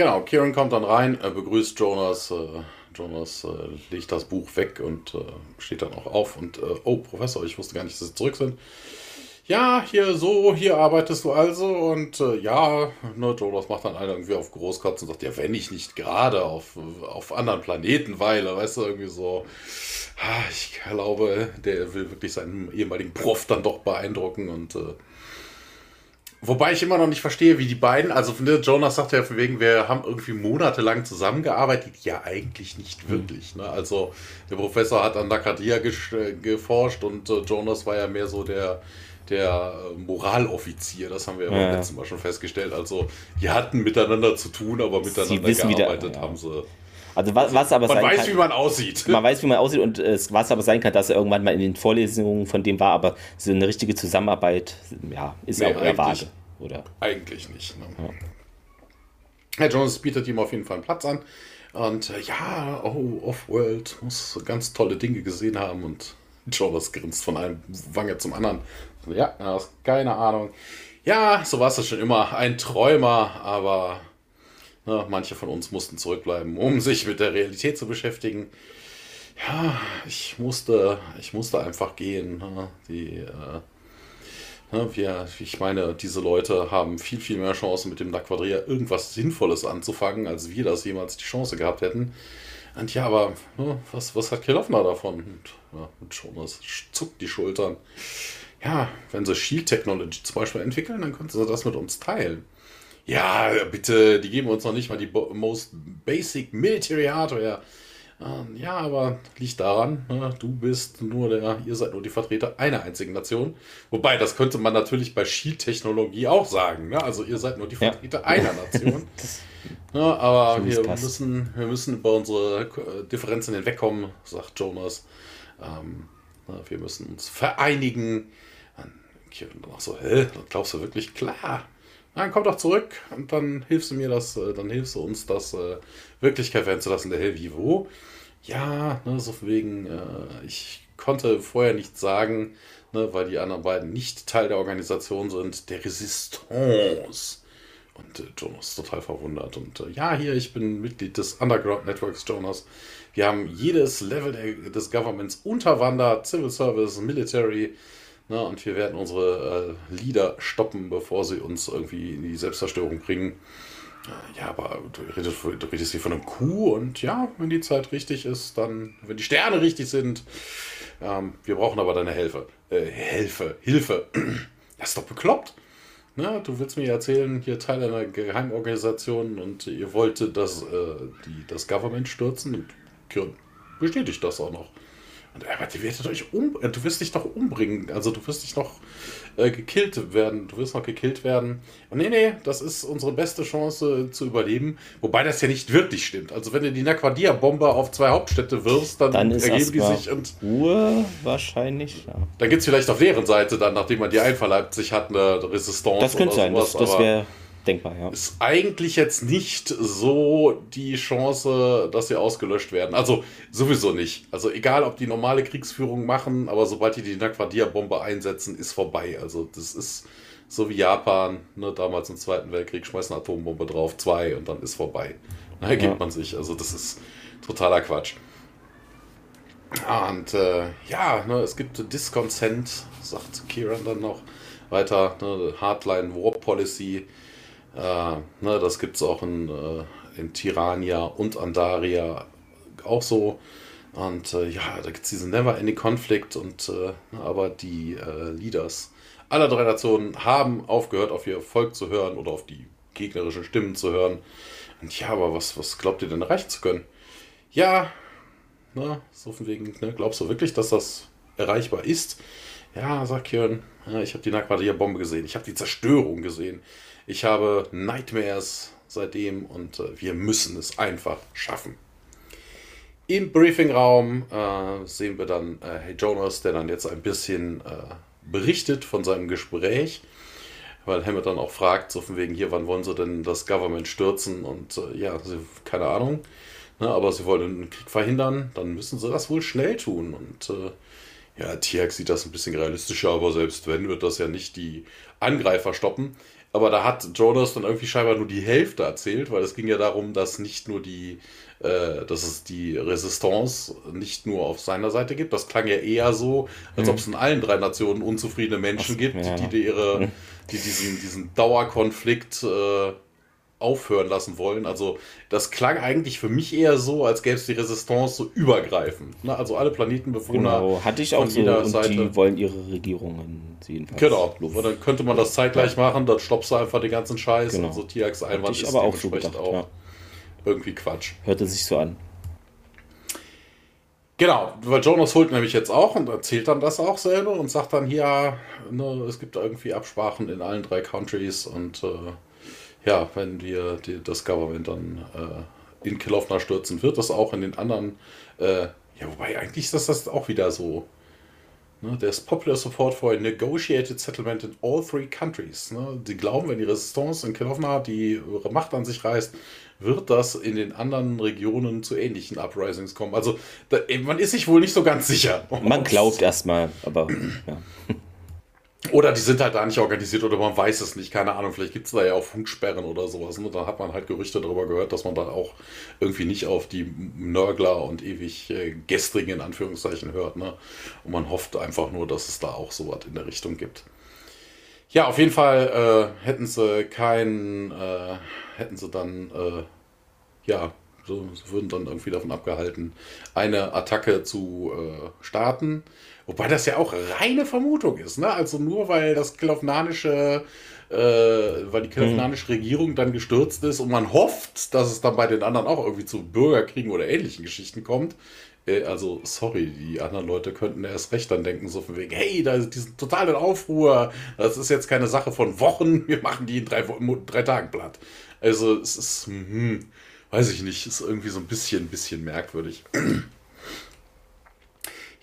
Genau, Kieran kommt dann rein, begrüßt Jonas. Äh, Jonas äh, legt das Buch weg und äh, steht dann auch auf und, oh, Professor, ich wusste gar nicht, dass Sie zurück sind. Ja, hier so, hier arbeitest du also und ja, ne, Jonas macht dann einen irgendwie auf Großkotz und sagt, ja, wenn ich nicht gerade auf, auf anderen Planeten weile, weißt du, irgendwie so, ich glaube, der will wirklich seinen ehemaligen Prof dann doch beeindrucken und Wobei ich immer noch nicht verstehe, wie die beiden, also ne, Jonas sagt ja von wegen, wir haben irgendwie monatelang zusammengearbeitet. Ja, eigentlich nicht hm. wirklich. Ne? Also der Professor hat an Nakadia geforscht und äh, Jonas war ja mehr so der, der äh, Moraloffizier. Das haben wir ja, beim letzten Mal schon festgestellt. Also die hatten miteinander zu tun, aber miteinander gearbeitet der, haben sie. Also was, was aber man sein weiß, kann, wie man aussieht. Man weiß, wie man aussieht und äh, was aber sein kann, dass er irgendwann mal in den Vorlesungen von dem war, aber so eine richtige Zusammenarbeit, ja, ist nee, auch eher vage. Oder? Eigentlich nicht. Ne? Ja. Herr Jones bietet ihm auf jeden Fall einen Platz an. Und äh, ja, oh, Off-World muss ganz tolle Dinge gesehen haben. Und Jonas grinst von einem Wange zum anderen. Ja, keine Ahnung. Ja, so war es schon immer. Ein Träumer, aber ne, manche von uns mussten zurückbleiben, um sich mit der Realität zu beschäftigen. Ja, ich musste, ich musste einfach gehen. Ne? Die äh, Ne, wir, ich meine, diese Leute haben viel, viel mehr Chancen mit dem Naquadria irgendwas Sinnvolles anzufangen, als wir das jemals die Chance gehabt hätten. Und ja, aber was, was hat Kelowna davon? Und, ja, und schon, zuckt die Schultern. Ja, wenn sie Shield Technology zum Beispiel entwickeln, dann könnten sie das mit uns teilen. Ja, bitte, die geben uns noch nicht mal die most basic military hardware. Ähm, ja, aber liegt daran, ne, du bist nur der, ihr seid nur die Vertreter einer einzigen Nation. Wobei, das könnte man natürlich bei Shield-Technologie auch sagen. Ne? Also ihr seid nur die Vertreter ja. einer Nation. ja, aber wir müssen, wir müssen über unsere äh, Differenzen hinwegkommen, sagt Jonas. Ähm, wir müssen uns vereinigen. Dann auch so, hä, das glaubst du wirklich? Klar. Dann komm doch zurück und dann hilfst du mir das, äh, dann hilfst du uns, das äh, Wirklichkeit werden zu lassen, der Hell Vivo. Ja, ne, so wegen, äh, ich konnte vorher nichts sagen, ne, weil die anderen beiden nicht Teil der Organisation sind, der Resistance. Und äh, Jonas ist total verwundert. Und äh, ja, hier, ich bin Mitglied des Underground Networks, Jonas. Wir haben jedes Level der, des Governments unterwandert, Civil Service, Military, Ne, und wir werden unsere äh, Lieder stoppen, bevor sie uns irgendwie in die Selbstzerstörung bringen. Äh, ja, aber du redest, du redest hier von einem Kuh und ja, wenn die Zeit richtig ist, dann, wenn die Sterne richtig sind, ähm, wir brauchen aber deine Hilfe. Äh, Hilfe, Hilfe. Das ist doch bekloppt. Ne, du willst mir erzählen, hier Teil einer Geheimorganisation und ihr wolltet das, äh, die, das Government stürzen und bestätigt das auch noch. Und er meinte, werdet euch um, äh, du wirst dich doch umbringen. Also du wirst dich noch äh, gekillt werden. Du wirst noch gekillt werden. Und nee, nee, das ist unsere beste Chance zu überleben. Wobei das ja nicht wirklich stimmt. Also wenn du die Naquadia-Bombe auf zwei Hauptstädte wirfst, dann, dann ergeben die sich und. Ruhe wahrscheinlich. Ja. Dann gibt es vielleicht auf deren Seite dann, nachdem man die einverleibt sich hat, eine Resistance. Das könnte sein, das, das wäre denkbar, ja. Ist eigentlich jetzt nicht so die Chance, dass sie ausgelöscht werden. Also sowieso nicht. Also egal, ob die normale Kriegsführung machen, aber sobald die die Naquadia-Bombe einsetzen, ist vorbei. Also das ist so wie Japan, ne, damals im Zweiten Weltkrieg, schmeißen eine Atombombe drauf, zwei und dann ist vorbei. Da ergibt ja. man sich. Also das ist totaler Quatsch. Und äh, ja, ne, es gibt Disconsent, sagt Kieran dann noch weiter, ne, Hardline War Policy ne, das gibt es auch in, äh, in Tirania und Andaria auch so. Und äh, ja, da gibt es diesen Never-Ending Konflikt und äh, aber die äh, Leaders aller drei Nationen haben aufgehört, auf ihr Volk zu hören oder auf die gegnerischen Stimmen zu hören. Und ja, aber was, was glaubt ihr denn erreichen zu können? Ja, ne, so von wegen, ne, glaubst du wirklich, dass das erreichbar ist? Ja, sagt Kieran, ja, ich habe die Nagwadia-Bombe gesehen, ich habe die Zerstörung gesehen, ich habe Nightmares seitdem und äh, wir müssen es einfach schaffen. Im Briefingraum äh, sehen wir dann äh, Hey Jonas, der dann jetzt ein bisschen äh, berichtet von seinem Gespräch, weil Hammett dann auch fragt, so von wegen hier, wann wollen sie denn das Government stürzen und äh, ja, keine Ahnung, ne, aber sie wollen den Krieg verhindern, dann müssen sie das wohl schnell tun und äh, ja, Tiak sieht das ein bisschen realistischer, aber selbst wenn, wird das ja nicht die Angreifer stoppen. Aber da hat Jonas dann irgendwie scheinbar nur die Hälfte erzählt, weil es ging ja darum, dass nicht nur die äh, dass es die Resistance nicht nur auf seiner Seite gibt. Das klang ja eher so, als mhm. ob es in allen drei Nationen unzufriedene Menschen Ach, gibt, ja. die, die, ihre, die diesen, diesen Dauerkonflikt äh, aufhören lassen wollen. Also das klang eigentlich für mich eher so, als gäbe es die Resistance so übergreifend. Ne? Also alle Planetenbewohner genau, hatte ich auch von so, jeder und Seite. Die wollen ihre Regierungen jedenfalls. Genau. Und dann könnte man das zeitgleich machen, dann stoppst du einfach den ganzen Scheiß. Genau. Also Tiax Einwand ist aber auch so gedacht, auch. Ja irgendwie Quatsch. Hörte sich so an. Genau, weil Jonas holt nämlich jetzt auch und erzählt dann das auch selber und sagt dann hier, ne, es gibt irgendwie Absprachen in allen drei Countries und äh, ja, wenn wir die, das Government dann äh, in Kilofna stürzen, wird das auch in den anderen, äh, ja, wobei eigentlich ist das, das auch wieder so. Ne, there's popular support for a negotiated settlement in all three countries. Ne? Die glauben, wenn die Resistance in Kilofna die Macht an sich reißt, wird das in den anderen Regionen zu ähnlichen Uprisings kommen. Also da, man ist sich wohl nicht so ganz sicher. Man glaubt erstmal, aber ja. Oder die sind halt da nicht organisiert oder man weiß es nicht, keine Ahnung, vielleicht gibt es da ja auch Funksperren oder sowas. Und ne? dann hat man halt Gerüchte darüber gehört, dass man da auch irgendwie nicht auf die Nörgler und ewig äh, Gestrigen in Anführungszeichen hört. Ne? Und man hofft einfach nur, dass es da auch sowas in der Richtung gibt. Ja, auf jeden Fall äh, hätten sie keinen, äh, hätten sie dann, äh, ja, so, sie würden dann irgendwie davon abgehalten, eine Attacke zu äh, starten. Wobei das ja auch reine Vermutung ist, ne? Also nur weil das Kilofnanische, äh, weil die Kilofnanische mhm. Regierung dann gestürzt ist und man hofft, dass es dann bei den anderen auch irgendwie zu Bürgerkriegen oder ähnlichen Geschichten kommt, äh, also, sorry, die anderen Leute könnten erst recht dann denken, so von wegen, hey, da ist diesen totalen Aufruhr, das ist jetzt keine Sache von Wochen, wir machen die in drei, drei Tagen platt. Also, es ist, hm, weiß ich nicht, ist irgendwie so ein bisschen, bisschen merkwürdig.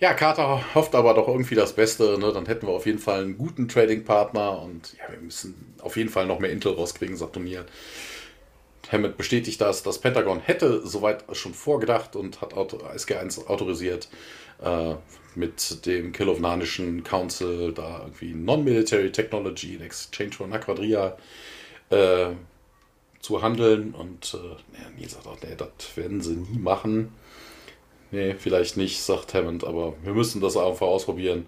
Ja, Carter hofft aber doch irgendwie das Beste. Ne? Dann hätten wir auf jeden Fall einen guten Trading-Partner und ja, wir müssen auf jeden Fall noch mehr Intel rauskriegen, sagt O'Neill. Hammond bestätigt das. Das Pentagon hätte soweit schon vorgedacht und hat SG1 autorisiert, äh, mit dem Kilovnanischen Council da irgendwie Non-Military Technology in Exchange for Aquadria äh, zu handeln. Und äh, Nils sagt auch, nee, das werden sie nie machen. Nee, vielleicht nicht, sagt Hammond, aber wir müssen das einfach ausprobieren.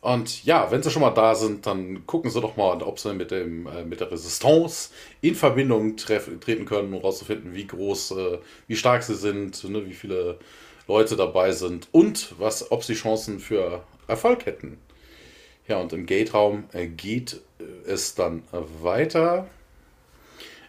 Und ja, wenn sie schon mal da sind, dann gucken sie doch mal, ob sie mit, dem, äh, mit der Resistance in Verbindung treten können, um herauszufinden, wie groß, äh, wie stark sie sind, ne, wie viele Leute dabei sind und was, ob sie Chancen für Erfolg hätten. Ja, und im Gate-Raum äh, geht äh, es dann weiter.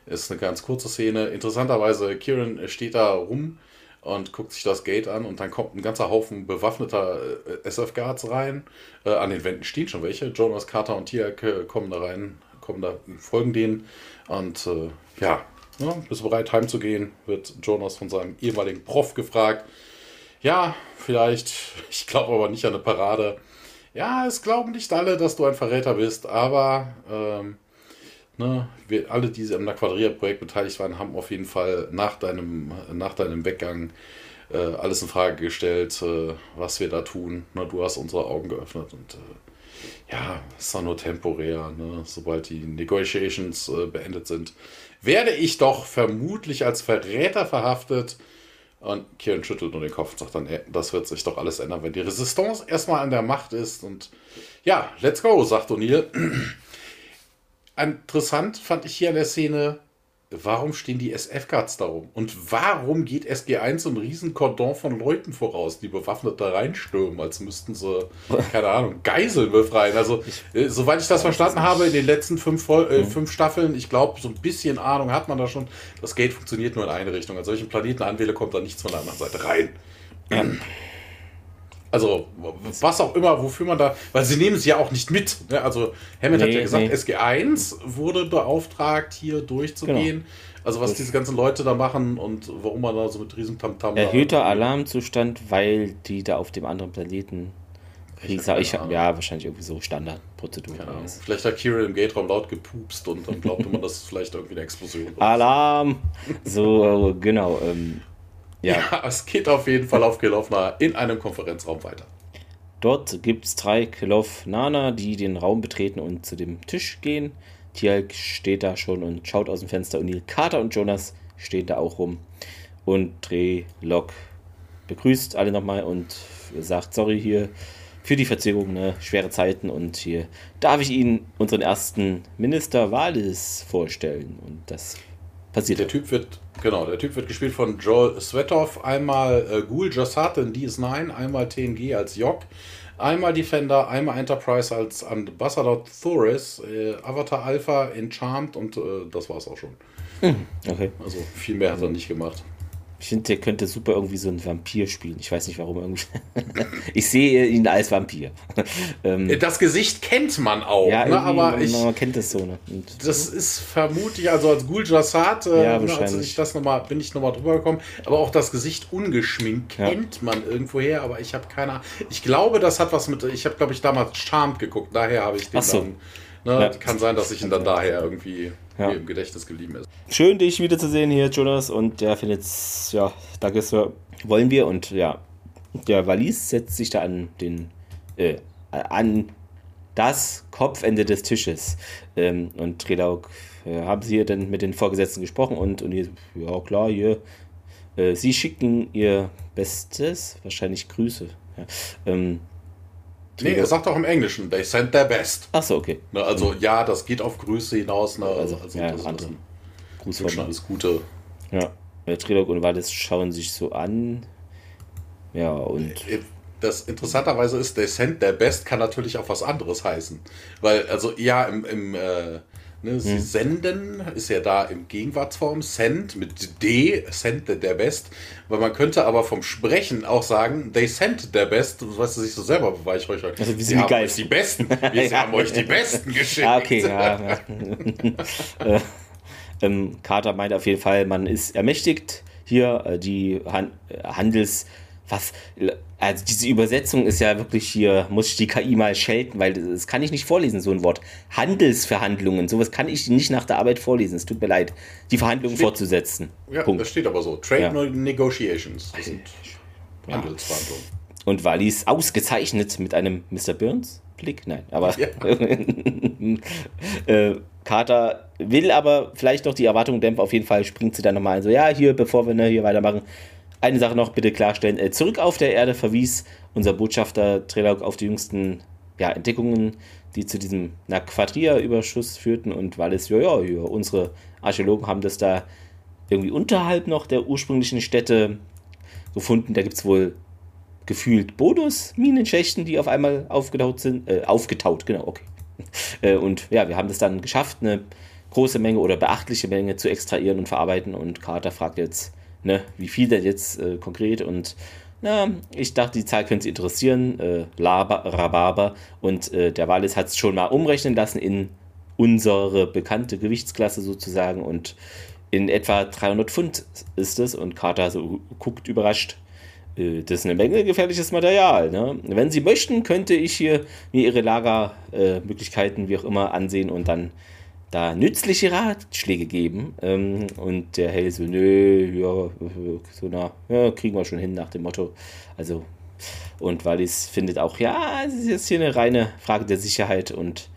Ist eine ganz kurze Szene. Interessanterweise, Kieran steht da rum und guckt sich das Gate an und dann kommt ein ganzer Haufen bewaffneter äh, SF-Guards rein. Äh, an den Wänden stehen schon welche. Jonas, Carter und Tiak kommen da rein, kommen da, folgen denen. Und äh, ja, ja, bist du bereit heimzugehen? Wird Jonas von seinem ehemaligen Prof gefragt. Ja, vielleicht, ich glaube aber nicht an eine Parade. Ja, es glauben nicht alle, dass du ein Verräter bist, aber ähm, Ne, wir alle, die am Quadrier-Projekt beteiligt waren, haben auf jeden Fall nach deinem, nach deinem Weggang äh, alles in Frage gestellt, äh, was wir da tun. Ne, du hast unsere Augen geöffnet und äh, ja, es war nur temporär. Ne? Sobald die Negotiations äh, beendet sind, werde ich doch vermutlich als Verräter verhaftet. Und Kieran schüttelt nur den Kopf und sagt dann, ey, das wird sich doch alles ändern, wenn die Resistance erstmal an der Macht ist. Und ja, let's go, sagt O'Neill. Interessant fand ich hier an der Szene, warum stehen die SF-Guards darum? Und warum geht SG1 so ein riesen Kordon von Leuten voraus, die bewaffnet da reinstürmen, als müssten sie, keine Ahnung, Geiseln befreien? Also, äh, soweit ich das verstanden habe, in den letzten fünf, äh, mhm. fünf Staffeln, ich glaube, so ein bisschen Ahnung hat man da schon, das Gate funktioniert nur in eine Richtung. An solchen Planeten anwähle, kommt da nichts von der anderen Seite rein. Also, was auch immer, wofür man da, weil sie nehmen sie ja auch nicht mit. Ne? Also, Hammond nee, hat ja gesagt, nee. SG1 wurde beauftragt, hier durchzugehen. Genau. Also, was diese ganzen Leute da machen und warum man da so mit riesen Tamtam Erhöhter Alarmzustand, weil die da auf dem anderen Planeten ich ich, ja, wahrscheinlich irgendwie so Standardprozedur. Vielleicht hat Kirill im Gate-Raum laut gepupst und dann glaubte man, dass es vielleicht irgendwie eine Explosion war. Alarm! So, genau. Ähm, ja. ja, es geht auf jeden Fall auf Kelowna in einem Konferenzraum weiter. Dort gibt es drei Kelov-Nana, die den Raum betreten und zu dem Tisch gehen. Tialk steht da schon und schaut aus dem Fenster. Und Neil Carter und Jonas stehen da auch rum. Und Drehlock begrüßt alle nochmal und sagt, sorry hier für die Verzögerung, ne? schwere Zeiten. Und hier darf ich Ihnen unseren ersten Minister Walis vorstellen. Und das passiert. Der Typ wird, genau, der Typ wird gespielt von Joel Svetov, einmal äh, Ghoul Jossat in DS9, einmal TNG als Yok, einmal Defender, einmal Enterprise als Ambassador Thoris, äh, Avatar Alpha in Charmed und äh, das war's auch schon. Hm, okay. Also viel mehr hat er nicht gemacht. Ich finde, der könnte super irgendwie so ein Vampir spielen. Ich weiß nicht warum irgendwie. ich sehe ihn als Vampir. ähm, das Gesicht kennt man auch, ja, ne? aber man, ich, man kennt es so. Ne? Das ist vermutlich, also als Gul äh, ja, ne, als ich das noch mal, bin ich nochmal drüber gekommen, aber auch das Gesicht ungeschminkt ja. kennt man irgendwoher, aber ich habe keine Ahnung. Ich glaube, das hat was mit, ich habe glaube ich damals Charmed geguckt, daher habe ich den Ach so. dann Ne? Ja. Kann sein, dass ich ihn dann daher irgendwie ja. im Gedächtnis geblieben ist. Schön, dich wiederzusehen hier, Jonas. Und der findet ja, danke, Sir, wollen wir. Und ja, der Wallis setzt sich da an den, äh, an das Kopfende des Tisches. Ähm, und Trelauk, äh, haben Sie hier denn mit den Vorgesetzten gesprochen? Und, und hier, ja, klar, hier. Äh, Sie schicken Ihr Bestes, wahrscheinlich Grüße. Ja. Ähm, Nee, er sagt auch im Englischen, they sent their best. Achso, okay. Ne, also mhm. ja, das geht auf Grüße hinaus. Ne, also, also ja, das andere. Gruß schon alles Gute. Ja, der Trilog und Wallis schauen sich so an. Ja, und. Äh, das interessanterweise ist, they sent their best kann natürlich auch was anderes heißen. Weil, also ja, im, im äh, Ne, sie hm. senden, ist ja da im Gegenwartsform, send mit D, send der Best. Weil man könnte aber vom Sprechen auch sagen, they sent der Best, was sie sich so selber beweihräuchern. Also wir sind die, haben euch die Besten. Wir ja. haben euch die Besten geschickt. Ah, okay, ja. ja. äh, ähm, Carter meint auf jeden Fall, man ist ermächtigt, hier äh, die Han Handels was, also diese Übersetzung ist ja wirklich hier, muss ich die KI mal schelten, weil das kann ich nicht vorlesen, so ein Wort. Handelsverhandlungen, sowas kann ich nicht nach der Arbeit vorlesen. Es tut mir leid, die Verhandlungen steht, fortzusetzen. Ja, Punkt. das steht aber so. Trade ja. Negotiations. Das sind ja. Handelsverhandlungen. Und Wallis ausgezeichnet mit einem Mr. Burns Blick, nein, aber ja. äh, Carter will aber vielleicht noch die Erwartungen dämpfen. Auf jeden Fall springt sie dann nochmal ein, so, ja, hier, bevor wir ne, hier weitermachen, eine Sache noch bitte klarstellen. Äh, zurück auf der Erde verwies unser Botschafter Trelauk auf die jüngsten ja, Entdeckungen, die zu diesem Quadria-Überschuss führten und weil es, ja, ja, ja, unsere Archäologen haben das da irgendwie unterhalb noch der ursprünglichen Städte gefunden. Da gibt es wohl gefühlt Bonus-Minenschächten, die auf einmal aufgetaut sind. Äh, aufgetaut, genau, okay. Äh, und ja, wir haben das dann geschafft, eine große Menge oder beachtliche Menge zu extrahieren und verarbeiten. Und Carter fragt jetzt, ne, wie viel denn jetzt äh, konkret und na, ich dachte, die Zahl könnte Sie interessieren. Äh, Laber, Rhabarber. Und äh, der Wallis hat es schon mal umrechnen lassen in unsere bekannte Gewichtsklasse sozusagen. Und in etwa 300 Pfund ist es. Und Carter so guckt überrascht. Äh, das ist eine Menge gefährliches Material. Ne? Wenn Sie möchten, könnte ich hier mir Ihre Lagermöglichkeiten, wie auch immer, ansehen und dann da nützliche Ratschläge geben. Ähm, und der Hell so, nö, ja, so na, ja, kriegen wir schon hin nach dem Motto. Also, und Wallis findet auch, ja, es ist jetzt hier eine reine Frage der Sicherheit und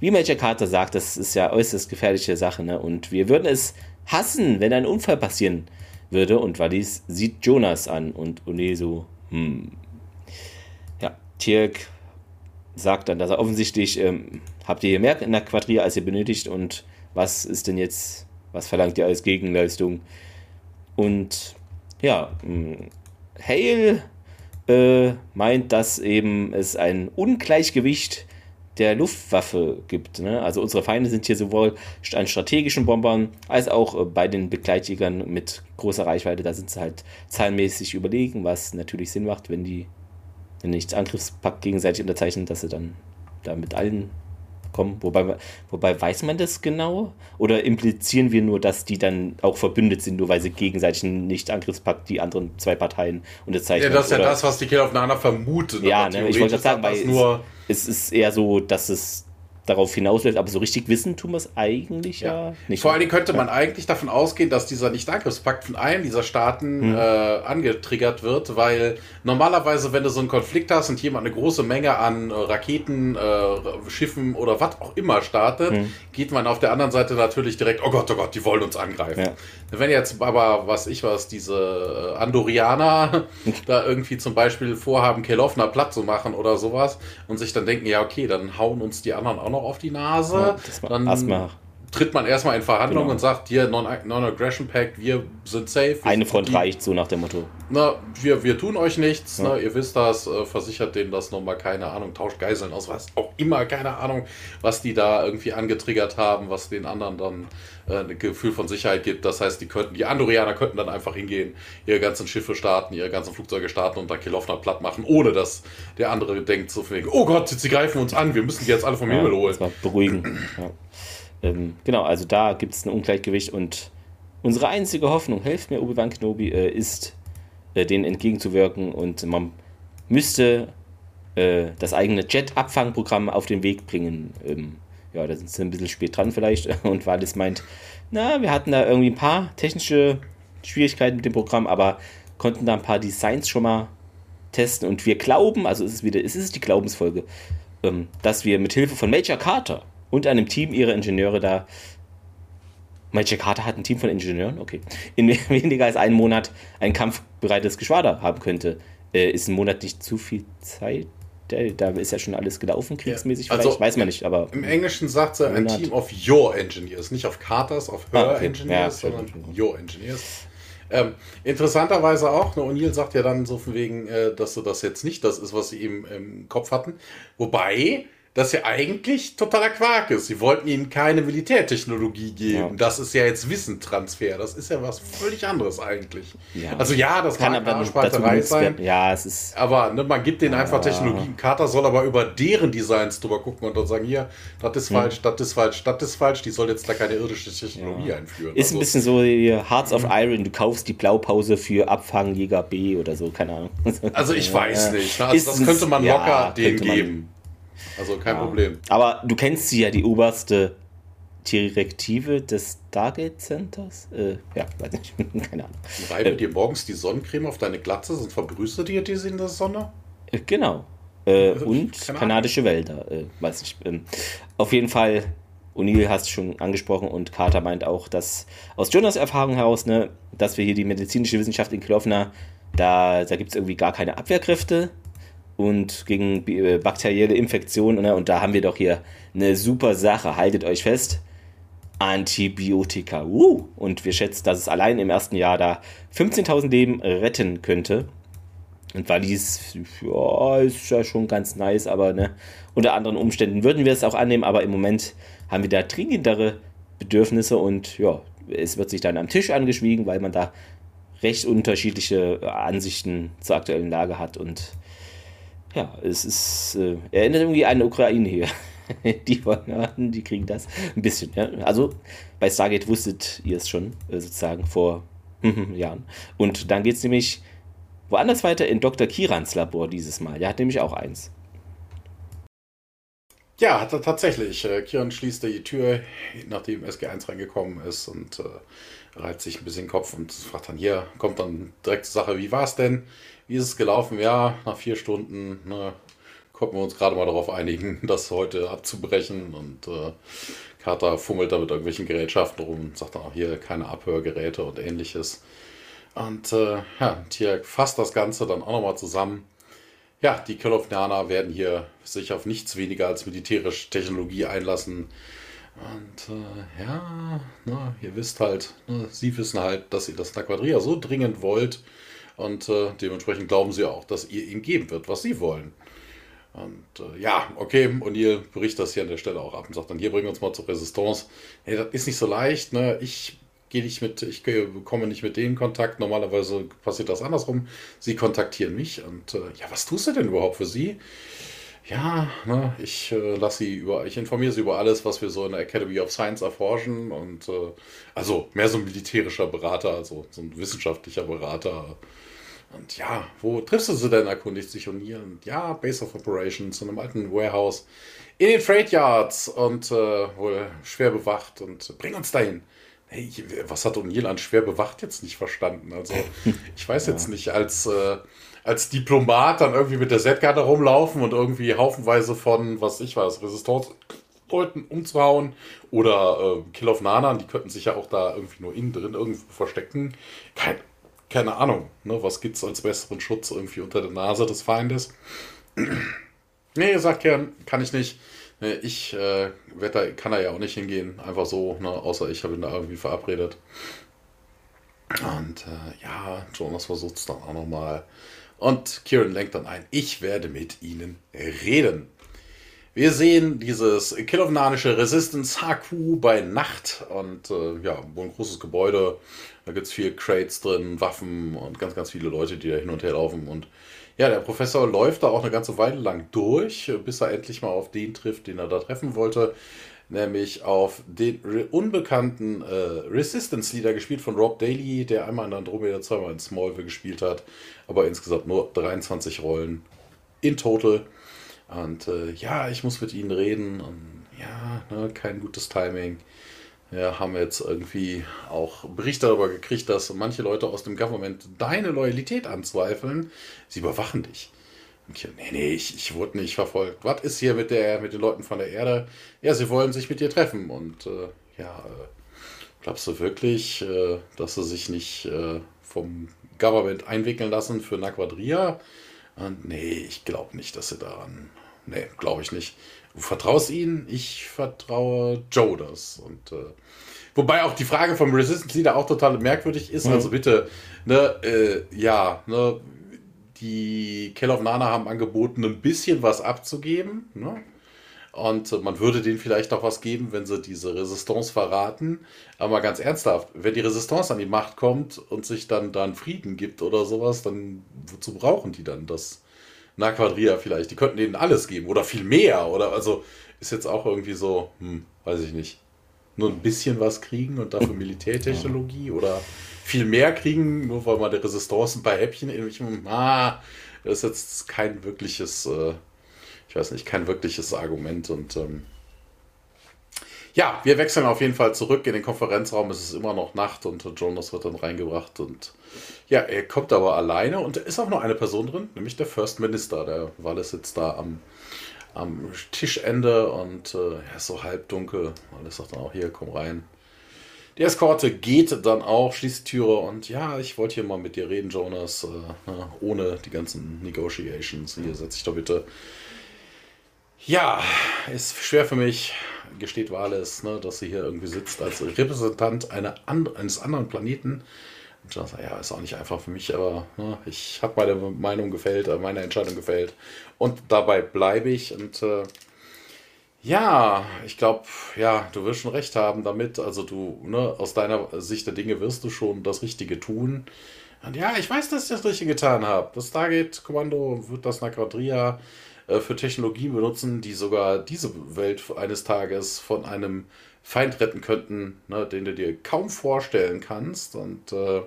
wie Major Carter sagt, das ist ja äußerst gefährliche Sache, ne? Und wir würden es hassen, wenn ein Unfall passieren würde. Und Wallis sieht Jonas an und One so, hm. Ja, Tirk sagt dann, dass er offensichtlich, ähm, habt ihr hier mehr in der Quadrille, als ihr benötigt und was ist denn jetzt, was verlangt ihr als Gegenleistung? Und ja, Hale äh, meint, dass eben es ein Ungleichgewicht der Luftwaffe gibt. Ne? Also unsere Feinde sind hier sowohl an strategischen Bombern als auch äh, bei den Begleitjägern mit großer Reichweite. Da sind sie halt zahlenmäßig überlegen, was natürlich Sinn macht, wenn die wenn nicht Angriffspakt gegenseitig unterzeichnen, dass sie dann da mit allen kommen. Wobei, wobei weiß man das genau? Oder implizieren wir nur, dass die dann auch verbündet sind, nur weil sie gegenseitig einen Nicht-Angriffspakt die anderen zwei Parteien unterzeichnen? Ja, das ist ja das, was die Kinder aufeinander vermuten. Ja, ne, ich wollte gerade sagen, weil es, es ist eher so, dass es darauf hinausläuft, aber so richtig wissen tun wir es eigentlich ja, ja nicht. Vor allem könnte man eigentlich davon ausgehen, dass dieser Nicht-Angriffspakt von einem dieser Staaten hm. äh, angetriggert wird, weil normalerweise, wenn du so einen Konflikt hast und jemand eine große Menge an äh, Raketen, äh, Schiffen oder was auch immer startet, hm. geht man auf der anderen Seite natürlich direkt, oh Gott, oh Gott, die wollen uns angreifen. Ja. Wenn jetzt aber, was ich was, diese äh, Andorianer da irgendwie zum Beispiel vorhaben, Kelovna platt zu machen oder sowas und sich dann denken, ja, okay, dann hauen uns die anderen auch noch auf die Nase, ja, dann erstmal tritt man erstmal in Verhandlungen genau. und sagt, hier, Non-Aggression Pact, wir sind safe. Wir Eine Front reicht so nach dem Motto. Na, wir, wir tun euch nichts, ja. ne, ihr wisst das, äh, versichert denen das nochmal, keine Ahnung, tauscht Geiseln aus, was auch immer, keine Ahnung, was die da irgendwie angetriggert haben, was den anderen dann äh, ein Gefühl von Sicherheit gibt. Das heißt, die könnten, die Andorianer könnten dann einfach hingehen, ihre ganzen Schiffe starten, ihre ganzen Flugzeuge starten und dann Kilovna platt machen, ohne dass der andere denkt so wegen, oh Gott, sie greifen uns an, wir müssen die jetzt alle vom ja, Himmel holen. Das war beruhigen. Ja. Ähm, genau, also da gibt es ein Ungleichgewicht und unsere einzige Hoffnung, helft mir Obi-Wan Kenobi, äh, ist, äh, denen entgegenzuwirken und man müsste äh, das eigene Jet-Abfangprogramm auf den Weg bringen. Ähm, ja, da sind sie ein bisschen spät dran vielleicht und Valis meint, na, wir hatten da irgendwie ein paar technische Schwierigkeiten mit dem Programm, aber konnten da ein paar Designs schon mal testen und wir glauben, also es ist wieder, es ist die Glaubensfolge, ähm, dass wir mit Hilfe von Major Carter und einem Team ihrer Ingenieure da. Major Carter hat ein Team von Ingenieuren, okay. In weniger als einem Monat ein kampfbereites Geschwader haben könnte. Äh, ist ein Monat nicht zu viel Zeit? Da ist ja schon alles gelaufen, kriegsmäßig ja. also, weiß man nicht, aber. Im Englischen sagt sie ein Team of Your Engineers, nicht auf Carters, auf Her ah, okay. Engineers, ja, sondern Your Engineers. Ähm, interessanterweise auch, ne, O'Neill sagt ja dann so von wegen, äh, dass so das jetzt nicht das ist, was sie eben im Kopf hatten. Wobei, das ja eigentlich totaler Quark ist. Sie wollten ihnen keine Militärtechnologie geben. Ja. Das ist ja jetzt Wissentransfer. Das ist ja was völlig anderes eigentlich. Ja. Also ja, das kann aber Spalterei sein. Ja, es ist. Aber ne, man gibt denen ja. einfach Technologie. Carter soll aber über deren Designs drüber gucken und dann sagen, hier, das ist hm. falsch, das ist falsch, das ist falsch. Die soll jetzt da keine irdische Technologie einführen. Ist also, ein bisschen so wie Hearts of hm. Iron. Du kaufst die Blaupause für Abfangjäger B oder so, keine Ahnung. Also ich weiß nicht. Ne? Also das könnte man locker denen geben. Also kein ja. Problem. Aber du kennst sie ja, die oberste Direktive des Stargate Centers? Äh, ja, weiß nicht, keine Ahnung. Reibe äh, dir morgens die Sonnencreme auf deine Glatze, sonst verbrüste dir diese in der Sonne? Äh, genau. Äh, also, und kanadische Wälder, äh, weiß nicht. Ähm, auf jeden Fall, O'Neill hast du schon angesprochen und Carter meint auch, dass aus Jonas Erfahrung heraus, ne, dass wir hier die medizinische Wissenschaft in Kilofna, da, da gibt es irgendwie gar keine Abwehrkräfte und gegen äh, bakterielle Infektionen. Ne? Und da haben wir doch hier eine super Sache. Haltet euch fest. Antibiotika. Uh! Und wir schätzen, dass es allein im ersten Jahr da 15.000 Leben retten könnte. Und weil dies, ja, ist ja schon ganz nice, aber ne, unter anderen Umständen würden wir es auch annehmen, aber im Moment haben wir da dringendere Bedürfnisse und ja, es wird sich dann am Tisch angeschwiegen, weil man da recht unterschiedliche Ansichten zur aktuellen Lage hat und ja, es ist, äh, erinnert irgendwie an Ukraine hier. die wollen, die kriegen das ein bisschen. Ja? Also bei Stargate wusstet ihr es schon, äh, sozusagen vor Jahren. Und dann geht es nämlich woanders weiter in Dr. Kirans Labor dieses Mal. Der hat nämlich auch eins. Ja, hat er tatsächlich. Äh, Kiran schließt die Tür, nachdem SG1 reingekommen ist und äh, reibt sich ein bisschen den Kopf und fragt dann hier, kommt dann direkt zur Sache, wie war es denn? Wie ist es gelaufen? Ja, nach vier Stunden ne, konnten wir uns gerade mal darauf einigen, das heute abzubrechen. Und äh, Carter fummelt da mit irgendwelchen Gerätschaften rum und sagt dann auch hier keine Abhörgeräte und ähnliches. Und äh, ja, Tier fasst das Ganze dann auch nochmal zusammen. ja, die Kelownaner werden hier sich auf nichts weniger als militärische Technologie einlassen. Und äh, ja, na, ihr wisst halt, ne, sie wissen halt, dass ihr das Naquadria so dringend wollt. Und äh, dementsprechend glauben sie auch, dass ihr ihnen geben wird, was sie wollen. Und äh, ja, okay, und ihr berichtet das hier an der Stelle auch ab und sagt dann, hier bringen wir uns mal zur Resistance. Hey, das ist nicht so leicht, ne? Ich gehe nicht mit, ich bekomme nicht mit denen Kontakt. Normalerweise passiert das andersrum. Sie kontaktieren mich und äh, ja, was tust du denn überhaupt für sie? Ja, ne, ich äh, lasse sie über, ich informiere sie über alles, was wir so in der Academy of Science erforschen und äh, also mehr so ein militärischer Berater, also so ein wissenschaftlicher Berater. Und ja, wo triffst du sie denn? erkundigt sich hier. Und ja, Base of Operations in einem alten Warehouse in den Trade Yards und äh, wohl schwer bewacht und bring uns dahin hey, was hat O'Neill an schwer bewacht jetzt nicht verstanden? Also, ich weiß jetzt nicht, als, äh, als Diplomat dann irgendwie mit der Z-Karte rumlaufen und irgendwie haufenweise von, was ich weiß, Resistance Leuten umzuhauen oder äh, Kill of Nana, die könnten sich ja auch da irgendwie nur innen drin irgendwo verstecken. Kein, keine Ahnung, ne, was es als besseren Schutz irgendwie unter der Nase des Feindes? nee, sagt Kern, kann ich nicht. Ich äh, da, kann da ja auch nicht hingehen, einfach so, ne, außer ich habe ihn da irgendwie verabredet. Und äh, ja, Jonas versucht es dann auch nochmal. Und Kieran lenkt dann ein, ich werde mit ihnen reden. Wir sehen dieses kilovnanische Resistance HQ bei Nacht und äh, ja, wohl ein großes Gebäude. Da gibt es viel Crates drin, Waffen und ganz, ganz viele Leute, die da hin und her laufen. Und ja, der Professor läuft da auch eine ganze Weile lang durch, bis er endlich mal auf den trifft, den er da treffen wollte. Nämlich auf den unbekannten äh, Resistance-Leader, gespielt von Rob Daly, der einmal in Andromeda, zweimal in Smallville gespielt hat, aber insgesamt nur 23 Rollen in total. Und äh, ja, ich muss mit ihnen reden und ja, ne, kein gutes Timing ja, haben jetzt irgendwie auch Berichte darüber gekriegt, dass manche Leute aus dem Government deine Loyalität anzweifeln. Sie überwachen dich. Und nee, nee, ich, ich wurde nicht verfolgt. Was ist hier mit, der, mit den Leuten von der Erde? Ja, sie wollen sich mit dir treffen. Und äh, ja, äh, glaubst du wirklich, äh, dass sie sich nicht äh, vom Government einwickeln lassen für Naquadria? Und nee, ich glaube nicht, dass sie daran. Nee, glaube ich nicht. Du vertraust ihnen, ich vertraue Joe das. Und äh, wobei auch die Frage vom Resistance Leader auch total merkwürdig ist. Mhm. Also bitte, ne, äh, ja, ne, die Kell of Nana haben angeboten, ein bisschen was abzugeben. Ne? Und man würde denen vielleicht auch was geben, wenn sie diese Resistance verraten. Aber mal ganz ernsthaft, wenn die Resistance an die Macht kommt und sich dann dann Frieden gibt oder sowas, dann wozu brauchen die dann das? Na Quadria vielleicht. Die könnten denen alles geben oder viel mehr. Oder also ist jetzt auch irgendwie so, hm, weiß ich nicht. Nur ein bisschen was kriegen und dafür Militärtechnologie oder viel mehr kriegen, nur weil man der Resistance ein paar Häppchen in ah, das ist jetzt kein wirkliches, äh, ich weiß nicht, kein wirkliches Argument und ähm, ja, wir wechseln auf jeden Fall zurück in den Konferenzraum. Es ist immer noch Nacht und Jonas wird dann reingebracht. Und ja, er kommt aber alleine und da ist auch noch eine Person drin, nämlich der First Minister. Der Wallace sitzt da am, am Tischende und äh, er ist so halbdunkel. Wallace sagt dann auch: Hier, komm rein. Die Eskorte geht dann auch, schließt die Türe und ja, ich wollte hier mal mit dir reden, Jonas, äh, ohne die ganzen Negotiations. Hier setz dich doch bitte. Ja, ist schwer für mich gesteht Wales, ne, dass sie hier irgendwie sitzt als Repräsentant einer and eines anderen Planeten. Und sagt, ja, ist auch nicht einfach für mich, aber ne, ich habe meine Meinung gefällt, äh, meine Entscheidung gefällt. Und dabei bleibe ich. Und äh, ja, ich glaube, ja, du wirst schon recht haben damit. Also du, ne, aus deiner Sicht der Dinge wirst du schon das Richtige tun. Und ja, ich weiß, dass ich das Richtige getan habe. Das Stargate-Kommando wird das Nakradria äh, für Technologien benutzen, die sogar diese Welt eines Tages von einem Feind retten könnten, ne, den du dir kaum vorstellen kannst. Und äh,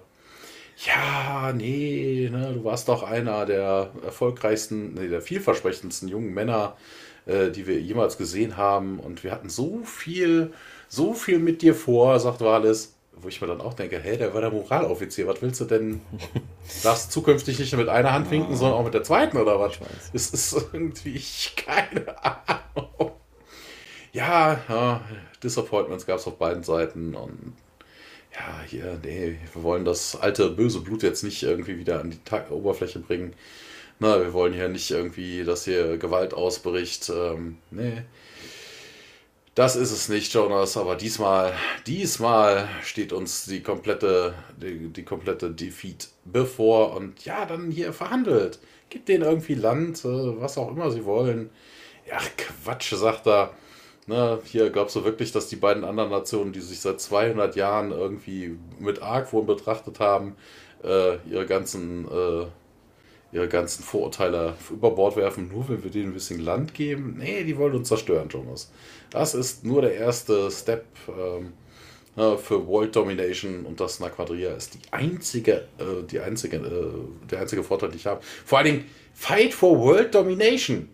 ja, nee, ne, du warst doch einer der erfolgreichsten, nee, der vielversprechendsten jungen Männer, äh, die wir jemals gesehen haben. Und wir hatten so viel, so viel mit dir vor, sagt Wallace wo ich mir dann auch denke, hey, der war der Moraloffizier, was willst du denn? Darfst zukünftig nicht nur mit einer Hand winken, sondern auch mit der zweiten oder was? Es ist irgendwie, ich, keine Ahnung. Ja, ja Disappointments gab es auf beiden Seiten und ja, hier, nee, wir wollen das alte böse Blut jetzt nicht irgendwie wieder an die Tag Oberfläche bringen. na, wir wollen hier nicht irgendwie, dass hier Gewalt ausbricht. Ähm, nee. Das ist es nicht, Jonas, aber diesmal, diesmal steht uns die komplette, die, die komplette Defeat bevor und ja, dann hier verhandelt. Gibt denen irgendwie Land, äh, was auch immer sie wollen. Ja, Quatsch, sagt er. Ne, hier glaubst du wirklich, dass die beiden anderen Nationen, die sich seit 200 Jahren irgendwie mit Argwohn betrachtet haben, äh, ihre ganzen äh, ihre ganzen Vorurteile über Bord werfen, nur wenn wir denen ein bisschen Land geben? Nee, die wollen uns zerstören, Jonas. Das ist nur der erste Step ähm, äh, für World Domination und das Naquadria ist die einzige, äh, die einzige, äh, der einzige Vorteil, den ich habe. Vor allen Dingen Fight for World Domination.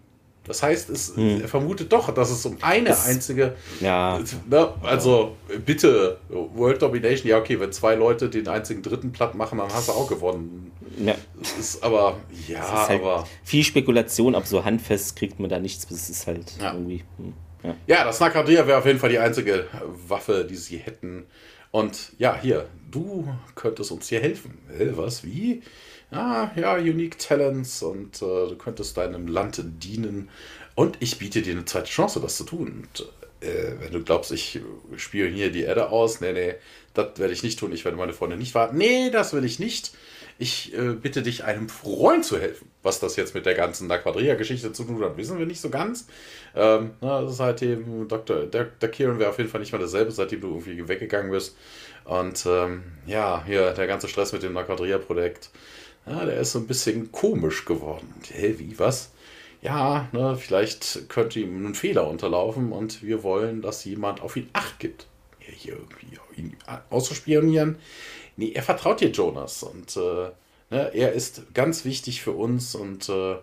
Das heißt, es, hm. er vermutet doch, dass es um eine es, einzige. Ja. Ne, also bitte, World Domination, ja, okay, wenn zwei Leute den einzigen dritten platt machen, dann hast du auch gewonnen. Ja. Das ist aber, ja, ist halt aber. Viel Spekulation, aber so handfest kriegt man da nichts. Das ist halt ja. irgendwie. Hm, ja. ja, das Nakadia wäre auf jeden Fall die einzige Waffe, die sie hätten. Und ja, hier, du könntest uns hier helfen. Was, wie? Ah, ja, Unique Talents und äh, du könntest deinem Land dienen. Und ich biete dir eine zweite Chance, das zu tun. Und äh, wenn du glaubst, ich spiele hier die Erde aus, nee, nee, das werde ich nicht tun. Ich werde meine Freunde nicht warten. Nee, das will ich nicht. Ich äh, bitte dich, einem Freund zu helfen. Was das jetzt mit der ganzen Naquadria-Geschichte zu tun hat, wissen wir nicht so ganz. Ähm, na, eben, Dr. Der, der Kieran wäre auf jeden Fall nicht mehr dasselbe, seitdem du irgendwie weggegangen bist. Und ähm, ja, hier der ganze Stress mit dem Naquadria-Projekt ja, der ist so ein bisschen komisch geworden. Hä, wie, was? Ja, ne, vielleicht könnte ihm ein Fehler unterlaufen und wir wollen, dass jemand auf ihn Acht gibt. Ja, hier irgendwie ihn auszuspionieren. Nee, er vertraut dir Jonas und äh, ne, er ist ganz wichtig für uns und äh,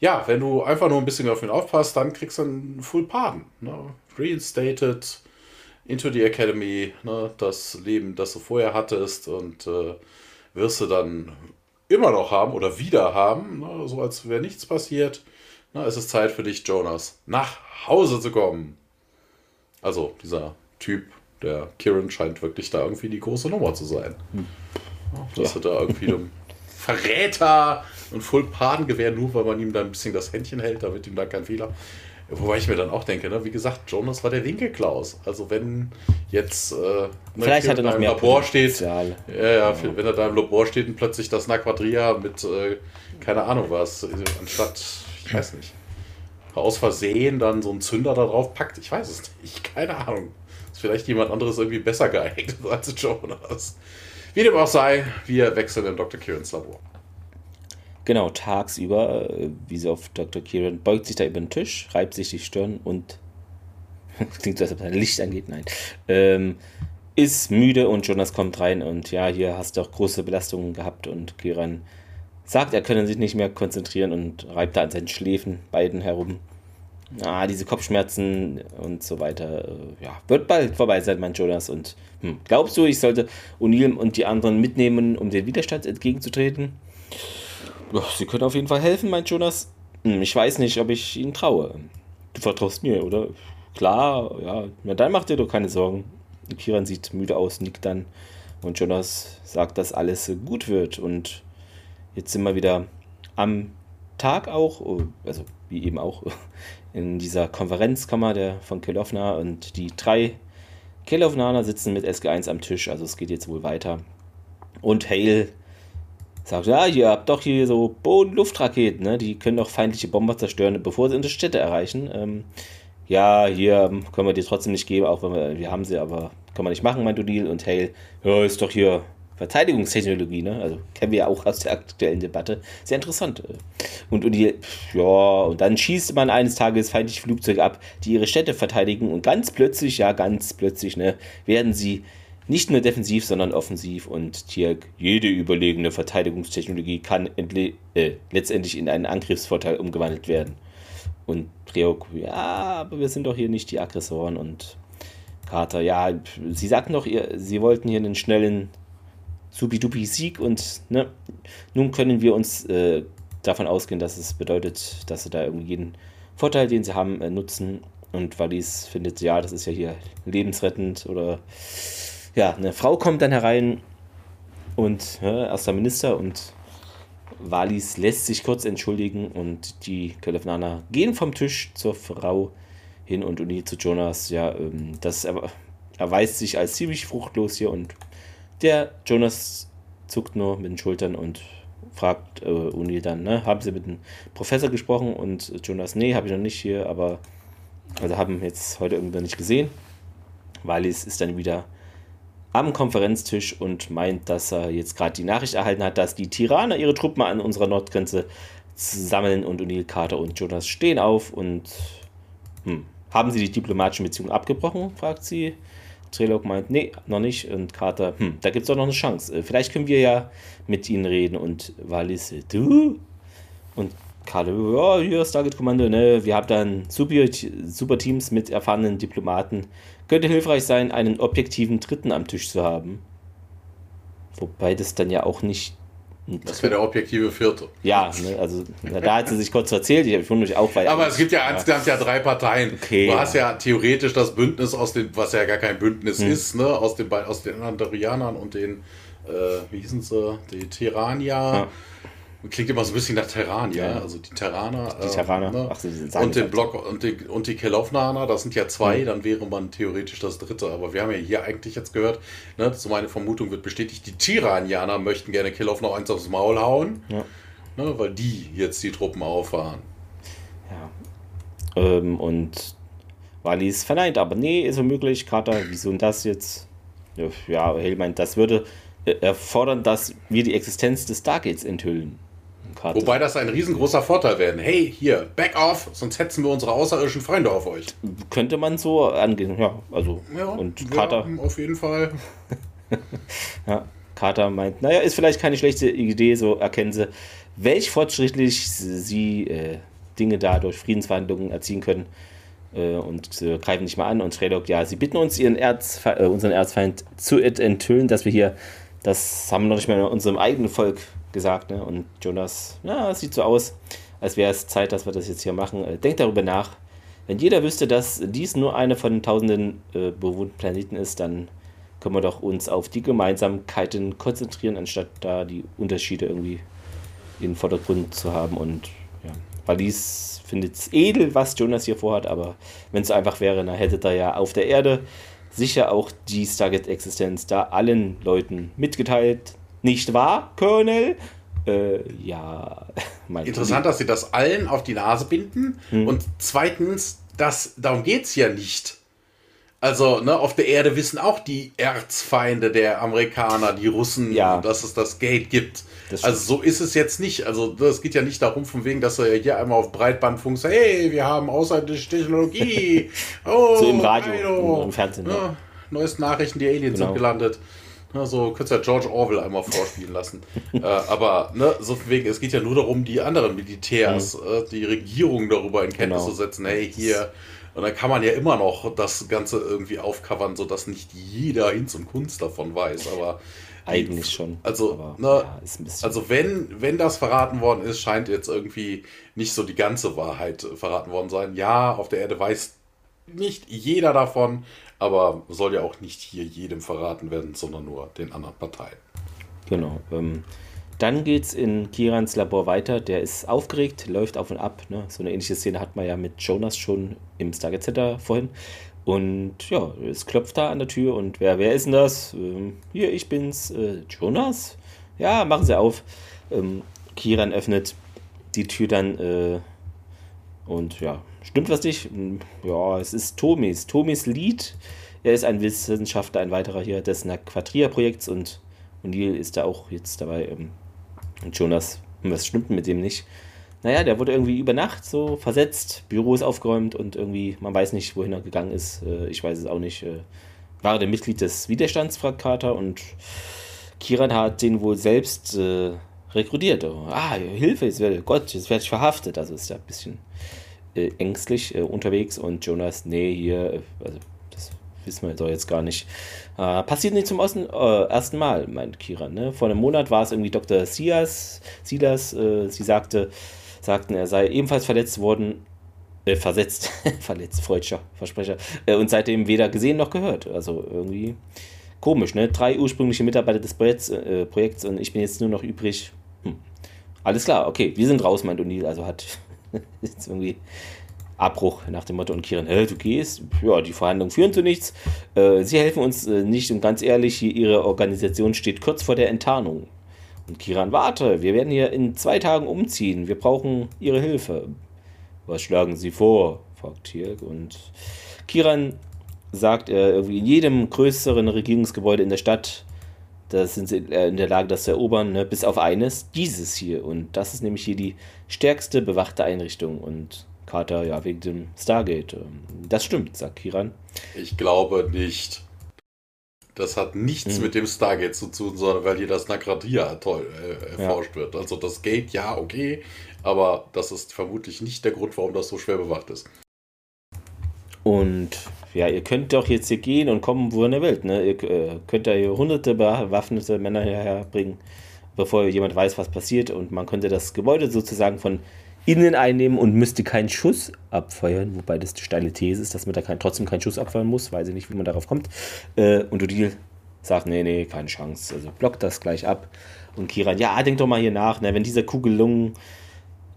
ja, wenn du einfach nur ein bisschen auf ihn aufpasst, dann kriegst du einen Full Pardon. Ne? Reinstated into the Academy, ne? das Leben, das du vorher hattest und äh, wirst du dann immer noch haben oder wieder haben, ne, so als wäre nichts passiert. Na, es ist Zeit für dich, Jonas, nach Hause zu kommen. Also, dieser Typ, der Kieran, scheint wirklich da irgendwie die große Nummer zu sein. Hm. Dass ja. er da irgendwie einem Verräter und Full Pardon gewähren, nur weil man ihm da ein bisschen das Händchen hält, damit ihm da kein Fehler. Wobei ich mir dann auch denke, ne, wie gesagt, Jonas war der Winkelklaus. Also wenn jetzt äh, Vielleicht hat er noch mehr Labor steht, ja, ja, wenn er da im Labor steht und plötzlich das Naquadria mit äh, keine Ahnung was, anstatt, ich weiß nicht, aus Versehen dann so einen Zünder da drauf packt, ich weiß es nicht, keine Ahnung. Ist vielleicht jemand anderes irgendwie besser geeignet als Jonas. Wie dem auch sei, wir wechseln in Dr. Kirans Labor. Genau, tagsüber, äh, wie sie auf Dr. Kieran, beugt sich da über den Tisch, reibt sich die Stirn und klingt so, als ob sein Licht angeht, nein. Ähm, ist müde und Jonas kommt rein und ja, hier hast du auch große Belastungen gehabt und Kieran sagt, er könne sich nicht mehr konzentrieren und reibt da an seinen Schläfen beiden herum. Ah, diese Kopfschmerzen und so weiter. Äh, ja, wird bald vorbei sein, mein Jonas. Und hm, glaubst du, ich sollte O'Neill und die anderen mitnehmen, um den Widerstand entgegenzutreten? Sie können auf jeden Fall helfen, meint Jonas. Hm, ich weiß nicht, ob ich Ihnen traue. Du vertraust mir, oder? Klar, ja. Na, dann macht dir doch keine Sorgen. Kiran sieht müde aus, nickt dann. Und Jonas sagt, dass alles gut wird. Und jetzt sind wir wieder am Tag auch, oh, also wie eben auch, in dieser Konferenzkammer der, von Kelovna. Und die drei Kelovnaner sitzen mit SG1 am Tisch. Also es geht jetzt wohl weiter. Und Hale sagt, ja, ihr habt doch hier so Boden-Luftraketen, ne? die können doch feindliche Bomber zerstören, bevor sie unsere Städte erreichen. Ähm, ja, hier können wir die trotzdem nicht geben, auch wenn wir, wir haben sie, aber kann man nicht machen, meint O'Neill. Und Hale, ja, ist doch hier Verteidigungstechnologie, ne? Also kennen wir ja auch aus der aktuellen Debatte. Sehr interessant. Und O'Neill, ja, und dann schießt man eines Tages feindliche Flugzeuge ab, die ihre Städte verteidigen. Und ganz plötzlich, ja, ganz plötzlich, ne, werden sie nicht nur defensiv, sondern offensiv und Tierk, jede überlegene Verteidigungstechnologie kann äh, letztendlich in einen Angriffsvorteil umgewandelt werden. Und Reok, ja, aber wir sind doch hier nicht die Aggressoren und Carter, ja, sie sagten doch, ihr, sie wollten hier einen schnellen Subidubi-Sieg und ne, nun können wir uns äh, davon ausgehen, dass es bedeutet, dass sie da irgendwie jeden Vorteil, den sie haben, äh, nutzen. Und Wallis findet, ja, das ist ja hier lebensrettend oder ja, eine Frau kommt dann herein und ja, erster Minister und Valis lässt sich kurz entschuldigen und die Kelefnaner gehen vom Tisch zur Frau hin und Uni zu Jonas. Ja, ähm, das er, erweist sich als ziemlich fruchtlos hier und der Jonas zuckt nur mit den Schultern und fragt äh, Uni dann, ne, haben sie mit dem Professor gesprochen und Jonas, nee, habe ich noch nicht hier, aber also haben jetzt heute irgendwann nicht gesehen. Valis ist dann wieder am Konferenztisch und meint, dass er jetzt gerade die Nachricht erhalten hat, dass die Tiraner ihre Truppen an unserer Nordgrenze sammeln und O'Neill, Carter und Jonas stehen auf und hm, haben sie die diplomatischen Beziehungen abgebrochen, fragt sie. Trelok meint, nee, noch nicht. Und Carter, hm, da gibt es doch noch eine Chance. Äh, vielleicht können wir ja mit ihnen reden. Und Wallis, du? Und Carter, ja, hier ist Target Kommando, ne? Wir haben dann super, super Teams mit erfahrenen Diplomaten. Könnte hilfreich sein, einen objektiven Dritten am Tisch zu haben. Wobei das dann ja auch nicht das wäre der objektive Vierte. Ja, ne, also da hat sie sich kurz erzählt. Ich wundere mich auch, weil. Aber es gibt ja insgesamt ja. ja drei Parteien. Okay, du hast ja theoretisch das Bündnis aus den, was ja gar kein Bündnis hm. ist, ne, aus den aus den Andorianern und den, äh, wie hießen sie, die Tirania. Ja. Klingt immer so ein bisschen nach Terrania, ja. also die Terraner. Die Terraner. Äh, ne? Ach, und den. Block und die, und die Kelovnaner, das sind ja zwei, mhm. dann wäre man theoretisch das dritte. Aber wir haben ja hier eigentlich jetzt gehört, ne, so meine Vermutung wird bestätigt, die Tiranianer möchten gerne Kelovna eins aufs Maul hauen, ja. ne, weil die jetzt die Truppen auffahren. Ja. Ähm, und Wallis verneint, aber nee, ist unmöglich. Kater, wieso und das jetzt? Ja, Hale meint, das würde erfordern, dass wir die Existenz des Stargates enthüllen. Karte. Wobei das ein riesengroßer Vorteil werden. Hey, hier, back off, sonst hetzen wir unsere außerirdischen Freunde auf euch. Könnte man so angehen, ja. Also, ja, und Carter. Ja, auf jeden Fall. ja, Carter meint, naja, ist vielleicht keine schlechte Idee, so erkennen sie, welch fortschrittlich sie äh, Dinge da durch Friedensverhandlungen erzielen können. Äh, und äh, greifen nicht mal an. Und Treylock, ja, sie bitten uns, ihren Erzfe äh, unseren Erzfeind zu enthüllen, dass wir hier, das haben wir noch nicht mal in unserem eigenen Volk gesagt. Ne? Und Jonas, ja, es sieht so aus, als wäre es Zeit, dass wir das jetzt hier machen. Äh, denkt darüber nach. Wenn jeder wüsste, dass dies nur einer von tausenden äh, bewohnten Planeten ist, dann können wir doch uns auf die Gemeinsamkeiten konzentrieren, anstatt da die Unterschiede irgendwie in den Vordergrund zu haben. Und ja, Valis findet es edel, was Jonas hier vorhat, aber wenn es einfach wäre, dann hätte er ja auf der Erde sicher auch die Stargate-Existenz da allen Leuten mitgeteilt, nicht wahr, Colonel? Äh, ja. Interessant, dass sie das allen auf die Nase binden. Hm. Und zweitens, das, darum geht es ja nicht. Also, ne, auf der Erde wissen auch die Erzfeinde der Amerikaner, die Russen, ja. dass es das Gate gibt. Das also so ist es jetzt nicht. Also es geht ja nicht darum, von wegen, dass er hier einmal auf Breitbandfunk sagt, hey, wir haben außerirdische Technologie. Oh, so im Radio, im Fernsehen. Ja, neuesten Nachrichten, die Aliens genau. sind gelandet. Ne, so könntest du ja George Orwell einmal vorspielen lassen. äh, aber ne, so wegen, es geht ja nur darum, die anderen Militärs, mhm. äh, die Regierung darüber in Kenntnis genau. zu setzen, hey, hier. Und dann kann man ja immer noch das Ganze irgendwie aufcovern, sodass nicht jeder Hinz und Kunst davon weiß. Aber eigentlich schon. Also, aber, ne, ja, also wenn, wenn das verraten worden ist, scheint jetzt irgendwie nicht so die ganze Wahrheit verraten worden sein. Ja, auf der Erde weiß nicht jeder davon, aber soll ja auch nicht hier jedem verraten werden, sondern nur den anderen Parteien. Genau. Ähm, dann es in Kirans Labor weiter. Der ist aufgeregt, läuft auf und ab. Ne? So eine ähnliche Szene hat man ja mit Jonas schon im Stargate Center vorhin. Und ja, es klopft da an der Tür und wer, wer ist denn das? Ähm, hier, ich bin's, äh, Jonas. Ja, machen Sie auf. Ähm, Kiran öffnet die Tür dann äh, und ja, Stimmt was nicht? Ja, es ist Tomis. Tomis Lied. Er ist ein Wissenschaftler, ein weiterer hier des Quadria-Projekts und O'Neill ist da auch jetzt dabei. Ähm, und Jonas, was stimmt mit dem nicht? Naja, der wurde irgendwie über Nacht so versetzt, Büro ist aufgeräumt und irgendwie, man weiß nicht, wohin er gegangen ist. Äh, ich weiß es auch nicht. Äh, war der Mitglied des Widerstands, fragt Carter, und Kiran hat den wohl selbst äh, rekrutiert. Oh, ah, Hilfe, jetzt werde, Gott, jetzt werde ich verhaftet. Also ist ja ein bisschen äh, ängstlich äh, unterwegs und Jonas, nee, hier, äh, also das wissen wir doch jetzt gar nicht. Äh, passiert nicht zum ersten, äh, ersten Mal, meint Kira. Ne? Vor einem Monat war es irgendwie Dr. Sias, Silas, äh, sie sagte, sagten, er sei ebenfalls verletzt worden, versetzt, verletzt, freudscher Versprecher, und seitdem weder gesehen noch gehört. Also irgendwie komisch, ne? Drei ursprüngliche Mitarbeiter des Projekts, Projekts und ich bin jetzt nur noch übrig. Hm. alles klar, okay, wir sind raus, meint O'Neill. Also hat jetzt irgendwie Abbruch nach dem Motto und Kiran, hä, du gehst? Ja, die Verhandlungen führen zu nichts. Äh, sie helfen uns äh, nicht und ganz ehrlich, ihre Organisation steht kurz vor der Enttarnung. Und Kiran, warte, wir werden hier in zwei Tagen umziehen. Wir brauchen ihre Hilfe. Was schlagen Sie vor? fragt Tirk. Und Kiran sagt, äh, irgendwie in jedem größeren Regierungsgebäude in der Stadt, da sind sie äh, in der Lage, das zu erobern, ne? bis auf eines, dieses hier. Und das ist nämlich hier die stärkste bewachte Einrichtung. Und Carter, ja, wegen dem Stargate. Ähm, das stimmt, sagt Kiran. Ich glaube nicht. Das hat nichts mhm. mit dem Stargate zu tun, sondern weil hier das Nagradia toll äh, erforscht ja. wird. Also das Gate, ja, okay, aber das ist vermutlich nicht der Grund, warum das so schwer bewacht ist. Und ja, ihr könnt doch jetzt hier gehen und kommen, wo ihr wollt. Ne? Ihr äh, könnt da hier hunderte bewaffnete Männer hierher bringen, bevor jemand weiß, was passiert. Und man könnte das Gebäude sozusagen von innen einnehmen und müsste keinen Schuss abfeuern, wobei das die steile These ist, dass man da kein, trotzdem keinen Schuss abfeuern muss, weiß ich nicht, wie man darauf kommt. Äh, und Odile sagt, nee, nee, keine Chance, also blockt das gleich ab. Und Kiran, ja, denk doch mal hier nach, ne, wenn dieser Kugelung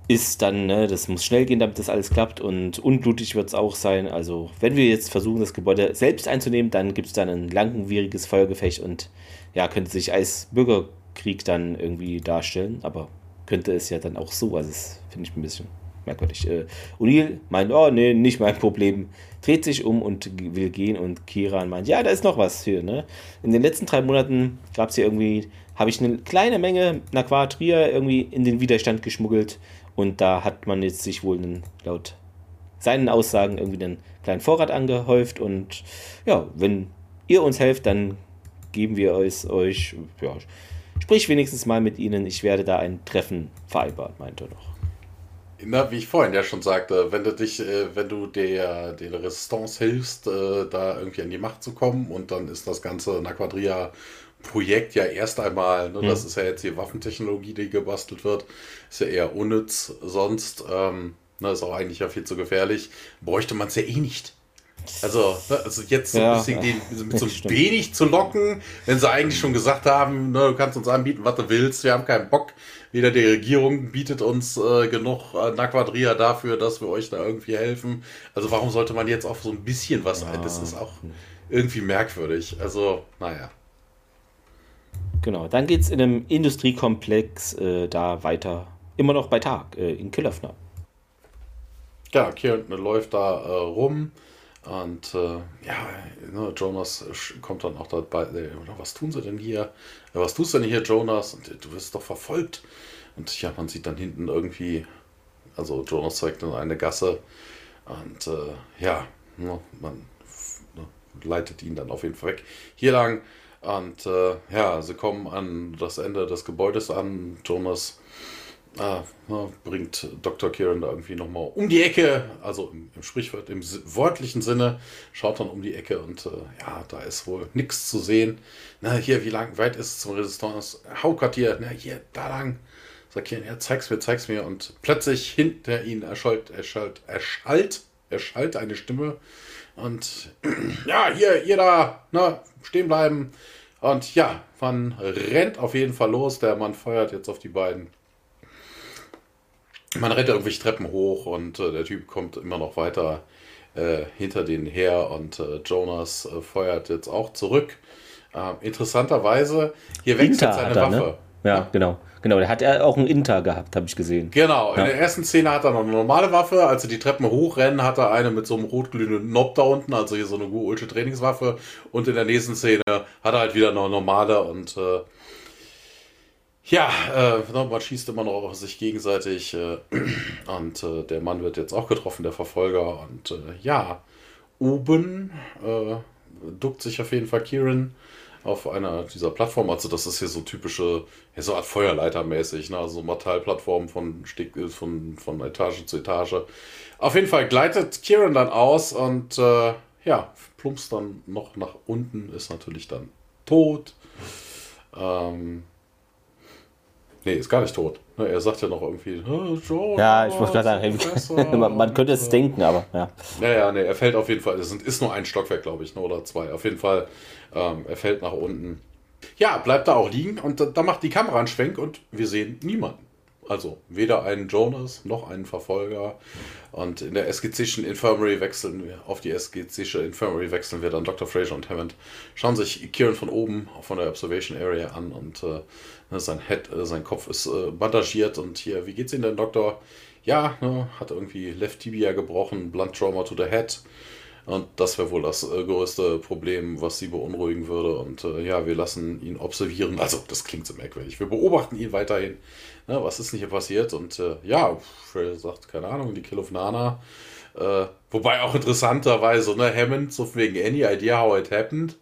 ist, dann, ne, das muss schnell gehen, damit das alles klappt und unblutig wird es auch sein. Also, wenn wir jetzt versuchen, das Gebäude selbst einzunehmen, dann gibt es dann ein langwieriges Feuergefecht und ja, könnte sich als Bürgerkrieg dann irgendwie darstellen, aber könnte es ja dann auch so. Also, das finde ich ein bisschen merkwürdig. Äh, O'Neill meint, oh, nee, nicht mein Problem. Dreht sich um und will gehen und Kiran meint, ja, da ist noch was hier. Ne? In den letzten drei Monaten gab es hier irgendwie, habe ich eine kleine Menge Naquatria irgendwie in den Widerstand geschmuggelt und da hat man jetzt sich wohl einen, laut seinen Aussagen irgendwie einen kleinen Vorrat angehäuft und ja, wenn ihr uns helft, dann geben wir euch, euch ja, Sprich wenigstens mal mit ihnen, ich werde da ein Treffen vereinbaren, meinte er noch. Na, wie ich vorhin ja schon sagte, wenn du dich, äh, wenn du der, der Resistance hilfst, äh, da irgendwie an die Macht zu kommen und dann ist das ganze Naquadria Projekt ja erst einmal, ne, hm. das ist ja jetzt die Waffentechnologie, die gebastelt wird, ist ja eher unnütz sonst, ähm, ne, ist auch eigentlich ja viel zu gefährlich, bräuchte man es ja eh nicht. Also, ne, also jetzt so ja, ein bisschen den, mit so wenig zu locken, wenn sie eigentlich schon gesagt haben, ne, du kannst uns anbieten, was du willst, wir haben keinen Bock. Weder die Regierung bietet uns äh, genug äh, Naquadria dafür, dass wir euch da irgendwie helfen. Also warum sollte man jetzt auf so ein bisschen was ein? Das ist auch irgendwie merkwürdig. Also, naja. Genau, dann geht es in einem Industriekomplex äh, da weiter, immer noch bei Tag, äh, in Killöffner. Ja, Kieran läuft da äh, rum und äh, ja, ne, Jonas kommt dann auch dabei, äh, was tun sie denn hier? Was tust du denn hier, Jonas? Und du wirst doch verfolgt. Und ja, man sieht dann hinten irgendwie, also Jonas zeigt dann eine Gasse und äh, ja, ne, man ne, leitet ihn dann auf jeden Fall weg. Hier lang und äh, ja, sie kommen an das Ende des Gebäudes an. Jonas Ah, bringt Dr. Kieran da irgendwie nochmal um die Ecke, also im, im, Sprichwort, im wortlichen Sinne, schaut dann um die Ecke und äh, ja, da ist wohl nichts zu sehen. Na, hier, wie lang, weit ist es zum Resistance? Hauptquartier, na, hier, da lang. Sagt Kieran, ja, zeig's mir, zeig's mir. Und plötzlich hinter ihnen erschallt, erschallt, erschallt, erschallt eine Stimme. Und ja, hier, ihr da, na, stehen bleiben. Und ja, man rennt auf jeden Fall los. Der Mann feuert jetzt auf die beiden man rennt irgendwelche Treppen hoch und äh, der Typ kommt immer noch weiter äh, hinter denen her und äh, Jonas äh, feuert jetzt auch zurück. Ähm, interessanterweise, hier wechselt Inter seine er, ne? Waffe. Ne? Ja, genau. Genau, der hat er auch einen Inter gehabt, habe ich gesehen. Genau, ja. in der ersten Szene hat er noch eine normale Waffe. Als sie die Treppen hochrennen, hat er eine mit so einem rotglühenden Knob da unten, also hier so eine gute Trainingswaffe. Und in der nächsten Szene hat er halt wieder eine normale und äh, ja, äh, man schießt immer noch auf sich gegenseitig äh, und äh, der Mann wird jetzt auch getroffen, der Verfolger. Und äh, ja, oben äh, duckt sich auf jeden Fall Kieran auf einer dieser Plattformen. Also das ist hier so typische, ja, so Art Feuerleitermäßig, ne? also Metallplattformen von, von, von Etage zu Etage. Auf jeden Fall gleitet Kieran dann aus und äh, ja, plumpst dann noch nach unten, ist natürlich dann tot. Ähm, Nee, ist gar nicht tot. Ne, er sagt ja noch irgendwie, oh, ja, ich muss gerade sagen, man, man, könnte es denken, aber ja. Naja, nee, er fällt auf jeden Fall, es ist nur ein Stockwerk, glaube ich, ne, oder zwei. Auf jeden Fall, ähm, er fällt nach unten. Ja, bleibt da auch liegen und da, da macht die Kamera einen Schwenk und wir sehen niemanden. Also weder einen Jonas noch einen Verfolger. Und in der SGCischen Infirmary wechseln wir, auf die SGCische Infirmary wechseln wir dann Dr. Fraser und Hammond. Schauen sich Kieran von oben von der Observation Area an und äh, ne, sein Head, äh, sein Kopf ist äh, bandagiert und hier, wie geht's Ihnen denn, Doktor? Ja, ne, hat irgendwie Left Tibia gebrochen, Blunt Trauma to the Head. Und das wäre wohl das äh, größte Problem, was sie beunruhigen würde. Und äh, ja, wir lassen ihn observieren. Also, das klingt so merkwürdig. Wir beobachten ihn weiterhin. Ne, was ist denn hier passiert? Und äh, ja, Freya sagt, keine Ahnung, die Kill of Nana. Äh, wobei auch interessanterweise, ne, Hammond, so wegen Any Idea How It Happened.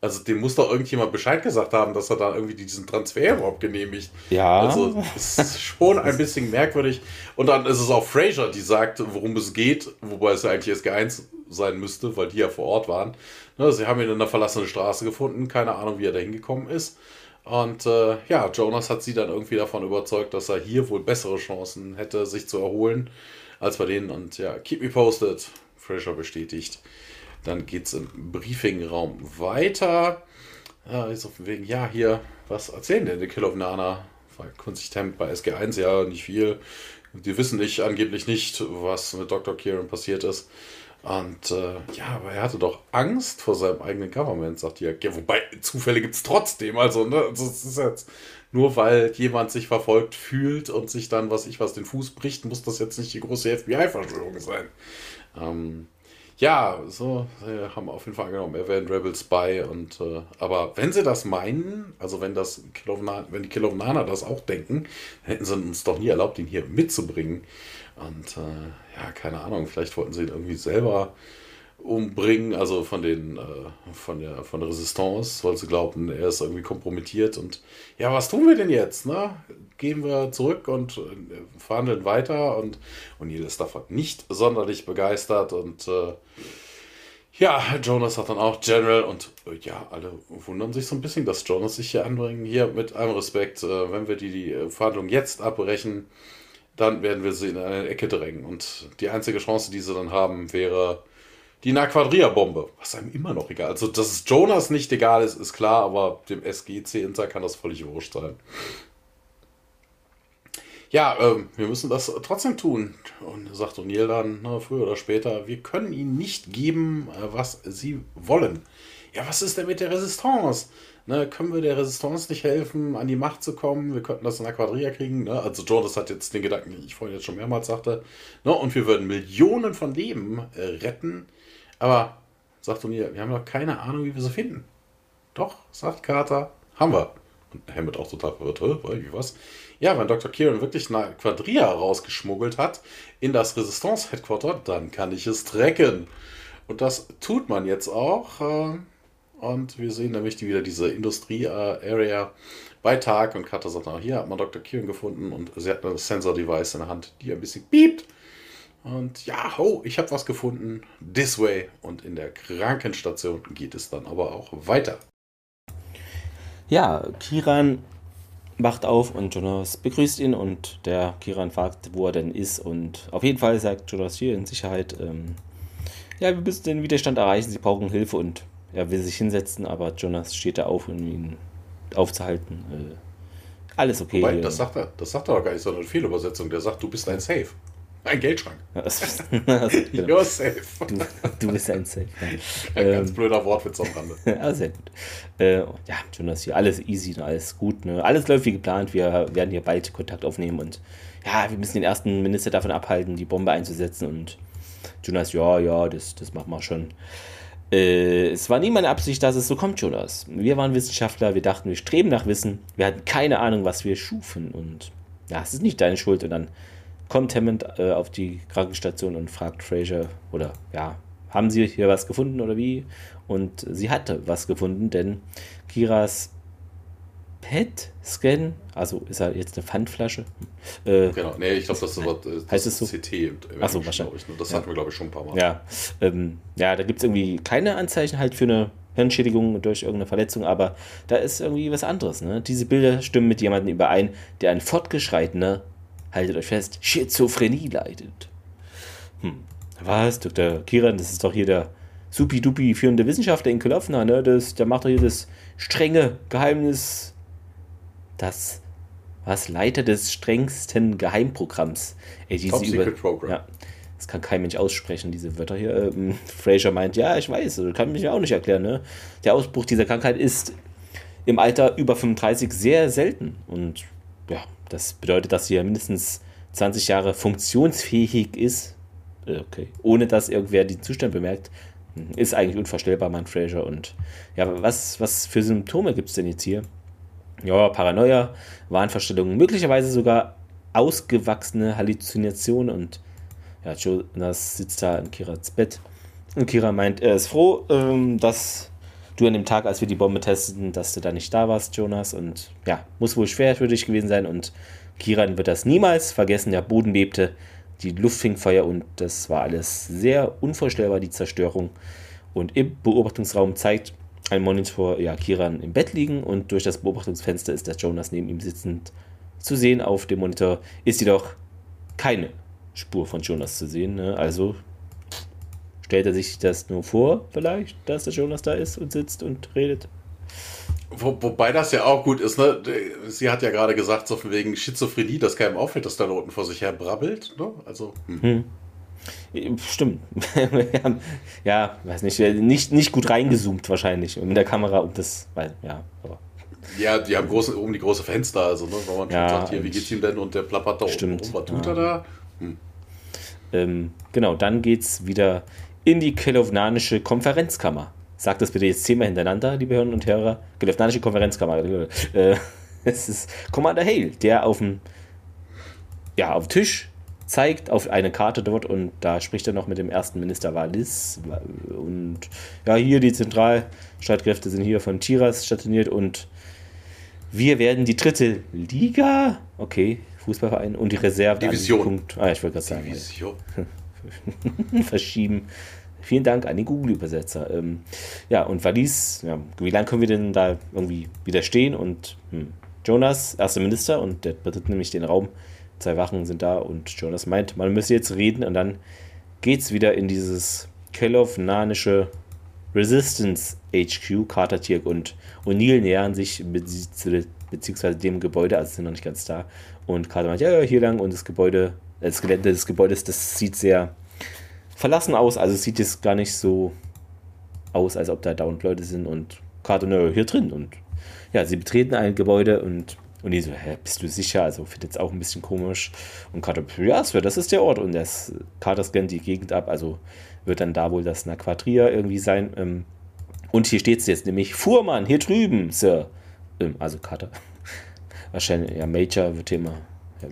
Also dem muss doch irgendjemand Bescheid gesagt haben, dass er da irgendwie diesen Transfer überhaupt genehmigt. Ja. Also es ist schon ein bisschen merkwürdig. Und dann ist es auch Fraser, die sagt, worum es geht, wobei es ja eigentlich SG1 sein müsste, weil die ja vor Ort waren. Ne, sie haben ihn in einer verlassenen Straße gefunden, keine Ahnung, wie er da hingekommen ist. Und äh, ja, Jonas hat sie dann irgendwie davon überzeugt, dass er hier wohl bessere Chancen hätte, sich zu erholen, als bei denen. Und ja, keep me posted. Fraser bestätigt. Dann geht es im Briefingraum weiter. Ja, ist auf dem Weg, ja, hier, was erzählen denn die Kill of Nana? Weil konsistent bei SG1 ja nicht viel. Die wissen nicht, angeblich nicht, was mit Dr. Kieran passiert ist. Und äh, ja, aber er hatte doch Angst vor seinem eigenen Government, sagt die ja. Wobei, Zufälle gibt es trotzdem. Also, ne, also, es ist jetzt nur weil jemand sich verfolgt fühlt und sich dann, was ich was, den Fuß bricht, muss das jetzt nicht die große FBI-Verschwörung sein. Ähm, ja, so, sie haben auf jeden Fall angenommen, er wäre ein Rebel Spy und äh, aber wenn sie das meinen, also wenn das Kilovna, wenn die Kilovnaner das auch denken, hätten sie uns doch nie erlaubt, ihn hier mitzubringen. Und äh, ja, keine Ahnung, vielleicht wollten sie ihn irgendwie selber umbringen, also von den äh, von der von der Resistance, weil sie glaubten, er ist irgendwie kompromittiert und ja, was tun wir denn jetzt, ne? Gehen wir zurück und äh, verhandeln weiter und Neil ist davon nicht sonderlich begeistert und äh, ja, Jonas hat dann auch General und äh, ja, alle wundern sich so ein bisschen, dass Jonas sich hier anbringen. Hier mit allem Respekt, äh, wenn wir die, die Verhandlung jetzt abbrechen, dann werden wir sie in eine Ecke drängen. Und die einzige Chance, die sie dann haben, wäre die Naquadria-Bombe. Was einem immer noch egal. Also, dass es Jonas nicht egal ist, ist klar, aber dem SGC-Inter kann das völlig wurscht sein. Ja, ähm, wir müssen das trotzdem tun. Und sagt O'Neill dann, na, früher oder später, wir können ihnen nicht geben, äh, was sie wollen. Ja, was ist denn mit der Resistance? Ne, können wir der Resistance nicht helfen, an die Macht zu kommen? Wir könnten das in der Quadria kriegen. Ne? Also Jonas hat jetzt den Gedanken, den ich vorhin jetzt schon mehrmals sagte. Ne? Und wir würden Millionen von Leben äh, retten. Aber, sagt O'Neill, wir haben doch keine Ahnung, wie wir sie finden. Doch, sagt Carter, haben wir. Und Hammett auch total verwirrt, wie was? Ja, wenn Dr. Kieran wirklich eine Quadria rausgeschmuggelt hat in das Resistance-Headquarter, dann kann ich es tracken. Und das tut man jetzt auch. Äh, und wir sehen nämlich wieder diese Industrie-Area bei Tag. Und Carter sagt, hier hat man Dr. Kieran gefunden und sie hat ein Sensor-Device in der Hand, die ein bisschen piept. Und ja, oh, ich habe was gefunden. This way. Und in der Krankenstation geht es dann aber auch weiter. Ja, Kiran wacht auf und Jonas begrüßt ihn und der Kiran fragt, wo er denn ist. Und auf jeden Fall sagt Jonas hier in Sicherheit, ähm, ja, wir müssen den Widerstand erreichen, sie brauchen Hilfe und er will sich hinsetzen, aber Jonas steht da auf, um ihn aufzuhalten. Äh, alles okay. Wobei, das sagt er, das sagt er auch gar nicht, sondern eine Fehlübersetzung. Der sagt, du bist ein Safe. Ein Geldschrank. genau. You're safe. Du, du, bist ein Safe. Ein ähm, ganz blöder Wortwitz am Rande. ja, sehr gut. Äh, ja, Jonas hier, alles easy und alles gut. Ne? Alles läuft wie geplant. Wir werden hier bald Kontakt aufnehmen und ja, wir müssen den ersten Minister davon abhalten, die Bombe einzusetzen. Und Jonas, ja, ja, das, das machen wir schon. Äh, es war nie meine Absicht, dass es so kommt, Jonas. Wir waren Wissenschaftler, wir dachten, wir streben nach Wissen. Wir hatten keine Ahnung, was wir schufen. Und ja, es ist nicht deine Schuld. Und dann kommt Hammond äh, auf die Krankenstation und fragt Fraser, oder ja, haben Sie hier was gefunden oder wie? Und sie hatte was gefunden, denn Kiras PET-Scan, also ist er jetzt eine Pfandflasche? Äh, genau, nee, ich glaube, das ist aber das heißt es so? CT. Achso, wahrscheinlich. Ich. Ne? Das ja. hatten wir, glaube ich, schon ein paar Mal. Ja, ähm, ja da gibt es irgendwie keine Anzeichen halt für eine Hirnschädigung durch irgendeine Verletzung, aber da ist irgendwie was anderes. Ne? Diese Bilder stimmen mit jemandem überein, der ein fortgeschrittener haltet euch fest, Schizophrenie leidet. Hm. Was, Dr. Kiran, das ist doch hier der supi-dupi führende Wissenschaftler in Kolofna, ne? Das, der macht doch hier das strenge Geheimnis. Das. was Leiter des strengsten Geheimprogramms. Ey, diese Top über, Secret Program. Ja, das kann kein Mensch aussprechen, diese Wörter hier. Ähm, Fraser meint, ja, ich weiß, kann mich auch nicht erklären. Ne? Der Ausbruch dieser Krankheit ist im Alter über 35 sehr selten. Und ja, das bedeutet, dass sie ja mindestens 20 Jahre funktionsfähig ist. Äh, okay. Ohne dass irgendwer den Zustand bemerkt. Hm, ist eigentlich unvorstellbar, mein Fraser. Und ja, was, was für Symptome gibt es denn jetzt hier? Ja, Paranoia, Wahnvorstellungen, möglicherweise sogar ausgewachsene Halluzinationen und ja, Jonas sitzt da in Kiras Bett und Kira meint, er ist froh, ähm, dass du an dem Tag, als wir die Bombe testeten, dass du da nicht da warst, Jonas und ja, muss wohl schwer für dich gewesen sein und Kiran wird das niemals vergessen, der Boden bebte, die Luft fing Feuer und das war alles sehr unvorstellbar, die Zerstörung und im Beobachtungsraum zeigt ein Monitor ja, Kiran im Bett liegen und durch das Beobachtungsfenster ist der Jonas neben ihm sitzend zu sehen. Auf dem Monitor ist jedoch keine Spur von Jonas zu sehen. Ne? Also stellt er sich das nur vor, vielleicht, dass der Jonas da ist und sitzt und redet. Wo, wobei das ja auch gut ist, ne? Sie hat ja gerade gesagt, so von wegen Schizophrenie, dass keinem auffällt, dass da unten vor sich her brabbelt. Ne? Also. Hm. Hm. Stimmt. ja, weiß nicht, nicht, nicht gut reingezoomt wahrscheinlich mit der Kamera, um das, weil, ja, aber. Ja, die haben große, oben die große Fenster, also, ne, wenn man ja, sagt, hier, wie geht's ihm denn und der plappert da stimmt, oben rum, was tut ja. er da? Hm. Ähm, genau, dann geht's wieder in die Kelownanische Konferenzkammer. Sagt das bitte jetzt zehnmal hintereinander, liebe Hörerinnen und Hörer. Kelownanische Konferenzkammer. Äh, es ist Commander Hale, der auf dem, ja, auf Tisch zeigt auf eine Karte dort und da spricht er noch mit dem ersten Minister Wallis. Und ja, hier die Zentralstreitkräfte sind hier von Tiras stationiert und wir werden die dritte Liga, okay, Fußballverein und die Reserve. Division. ah, ich wollte gerade sagen. Division. verschieben. Vielen Dank an den Google-Übersetzer. Ähm, ja, und Wallis, ja, wie lange können wir denn da irgendwie widerstehen? Und hm, Jonas, erster Minister, und der betritt nämlich den Raum. Zwei Wachen sind da und Jonas meint, man müsse jetzt reden und dann geht's wieder in dieses Kellov-nanische Resistance HQ. Carter, Tirk und O'Neill nähern sich beziehungsweise dem Gebäude, also sind noch nicht ganz da. Und Carter meint, ja, hier lang und das Gebäude, das Gelände des Gebäudes, das sieht sehr verlassen aus, also sieht es gar nicht so aus, als ob da dauernd Leute sind und nö, hier drin und ja, sie betreten ein Gebäude und und die so, hä, bist du sicher? Also findet es auch ein bisschen komisch. Und Carter, ja, das ist der Ort. Und das, Carter scannt die Gegend ab, also wird dann da wohl das Naquadria irgendwie sein. Ähm, und hier steht es jetzt nämlich, Fuhrmann, hier drüben, Sir. Ähm, also Carter. Wahrscheinlich, ja, Major wird hier immer.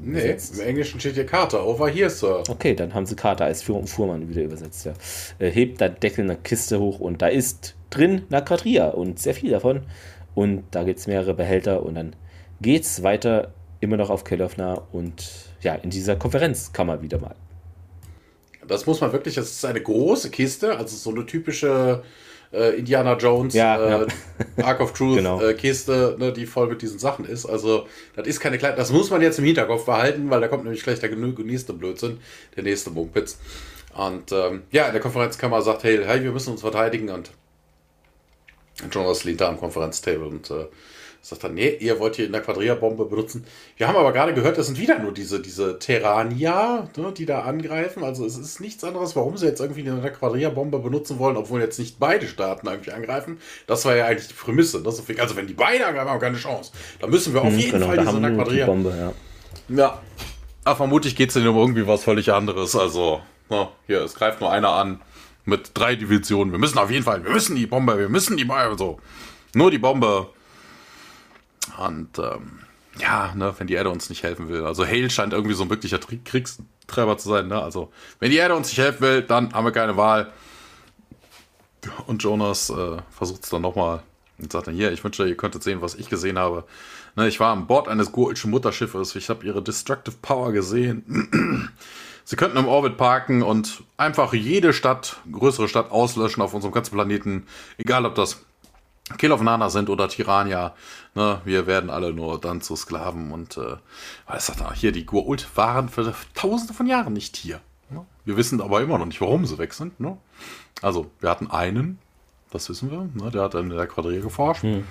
Nee, im Englischen steht hier Carter, over here, Sir. Okay, dann haben sie Carter als Fuhrmann wieder übersetzt, ja. Äh, hebt dann Deckel einer Kiste hoch und da ist drin Naquadria und sehr viel davon. Und da gibt es mehrere Behälter und dann geht es weiter immer noch auf Kelowna und ja, in dieser Konferenzkammer wieder mal. Das muss man wirklich, das ist eine große Kiste, also so eine typische äh, Indiana Jones ja, äh, ja. Ark of Truth genau. äh, Kiste, ne, die voll mit diesen Sachen ist. Also, das ist keine kleine, das muss man jetzt im Hinterkopf behalten, weil da kommt nämlich gleich der nächste Blödsinn, der nächste Mumpitz. Und ähm, ja, in der Konferenzkammer sagt hey, hey, wir müssen uns verteidigen und Jonas lehnt da am Konferenztable und äh, Sagt er, nee, ihr wollt hier in der Quadria-Bombe benutzen. Wir haben aber gerade gehört, das sind wieder nur diese, diese Terrania, ne, die da angreifen. Also es ist nichts anderes, warum sie jetzt irgendwie eine Quadria-Bombe benutzen wollen, obwohl jetzt nicht beide Staaten irgendwie angreifen. Das war ja eigentlich die Prämisse. Ne? Also wenn die beide angreifen, haben wir keine Chance. Da müssen wir auf hm, jeden genau, Fall diese Quadria... Bombe, ja. ja. Aber vermutlich geht es um irgendwie was völlig anderes. Also, ne, hier, es greift nur einer an mit drei Divisionen. Wir müssen auf jeden Fall, wir müssen die Bombe, wir müssen die Bombe, so. Nur die Bombe, und ähm, ja, ne, wenn die Erde uns nicht helfen will. Also Hale scheint irgendwie so ein wirklicher Kriegstreiber zu sein. Ne? Also wenn die Erde uns nicht helfen will, dann haben wir keine Wahl. Und Jonas äh, versucht es dann nochmal und sagt dann, hier, ich wünschte, ihr könntet sehen, was ich gesehen habe. Ne, ich war an Bord eines goischen Mutterschiffes. Ich habe ihre Destructive Power gesehen. Sie könnten im Orbit parken und einfach jede Stadt, größere Stadt auslöschen auf unserem ganzen Planeten. Egal, ob das Kill of Nana sind oder Tirania. Ne, wir werden alle nur dann zu Sklaven und äh, was sagt er, hier, die Gua'uld waren für tausende von Jahren nicht hier. Ne? Wir wissen aber immer noch nicht, warum sie weg sind. Ne? Also, wir hatten einen, das wissen wir, ne, der hat in der Quadrille geforscht. Hm.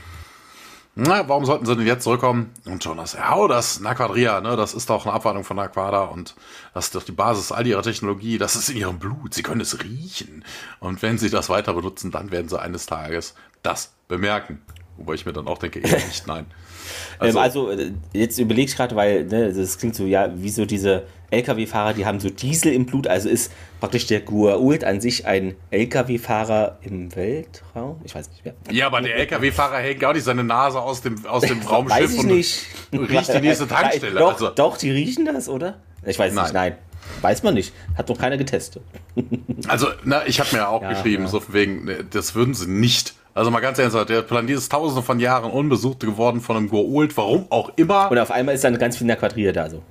na, warum sollten sie denn jetzt zurückkommen? Und Jonas, ja, oh, das Naquadria, ne, das ist doch eine Abwandlung von Naquada und das ist doch die Basis all ihrer Technologie, das ist in ihrem Blut, sie können es riechen. Und wenn sie das weiter benutzen, dann werden sie eines Tages das bemerken. Wobei ich mir dann auch denke, eher nicht, nein. Also, ähm, also äh, jetzt überlege ich gerade, weil ne, das klingt so, ja, wie so diese LKW-Fahrer, die haben so Diesel im Blut, also ist praktisch der Guault an sich ein LKW-Fahrer im Weltraum? Ich weiß nicht mehr. Ja, aber der LKW-Fahrer hängt auch nicht seine Nase aus dem, aus dem Raumschiff weiß ich und nicht. riecht die nächste Tankstelle. Doch, also. doch, die riechen das, oder? Ich weiß Nein. nicht, nein. Weiß man nicht. Hat doch keiner getestet. Also, na, ich habe mir ja auch Ja, geschrieben, ja. so wegen, ne, das würden sie nicht. Also mal ganz ernsthaft, der Planet ist tausende von Jahren unbesucht geworden von einem Goa'uld, warum auch immer. Und auf einmal ist dann ganz viel in der Quadrille da. So.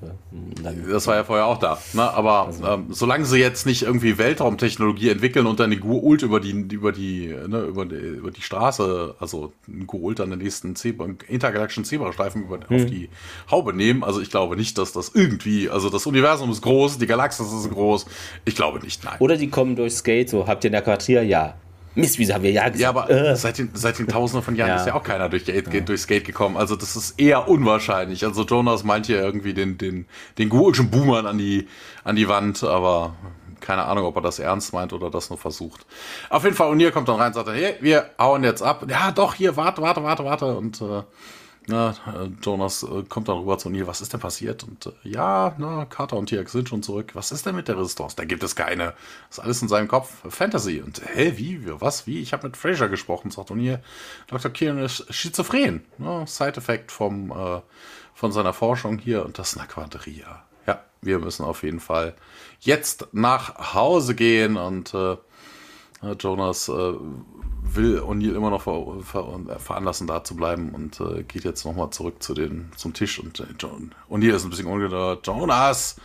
Dann, Das war ja vorher auch da. Ne? Aber ähm, solange sie jetzt nicht irgendwie Weltraumtechnologie entwickeln und dann die Goa'uld über die, über die, ne, über die, über die Straße, also ein Goa'uld an den nächsten Zebra, intergalaktischen Zebrastreifen über, auf die Haube nehmen. Also ich glaube nicht, dass das irgendwie, also das Universum ist groß, die Galaxis ist groß. Ich glaube nicht, nein. oder die kommen durchs Gate, so, habt ihr in der Quadrille? Ja. Mist, wieso haben wir ja gesagt? Ja, aber Äh. seit, den, seit den Tausenden von Jahren Ja. ist ja auch keiner durch Gate, durchs Gate gekommen. Also das ist eher unwahrscheinlich. Also Jonas meint hier irgendwie den, den, den Goulschen Boomern an die, an die Wand, aber keine Ahnung, ob er das ernst meint oder das nur versucht. Auf jeden Fall, O'Neill kommt dann rein und sagt, hey, wir hauen jetzt ab. Ja, doch, hier, warte, warte, warte, warte. Und äh, na, äh, Jonas äh, kommt dann rüber zu O'Neill, was ist denn passiert? Und äh, ja, na, Carter und TX sind schon zurück. Was ist denn mit der Resistance? Da gibt es keine. Ist alles in seinem Kopf. Fantasy. Und hä, wie, was, wie? Ich habe mit Fraser gesprochen, sagt O'Neill. Dr. Kieran ist schizophren. Ne? Side-Effekt vom, äh, von seiner Forschung hier. Und das ist eine Quadria. Ja, wir müssen auf jeden Fall jetzt nach Hause gehen und äh, Jonas äh, will O'Neill immer noch ver ver veranlassen, da zu bleiben und äh, geht jetzt nochmal zurück zu den, zum Tisch und äh, O'Neill ist ein bisschen ungeduldig. Jonas,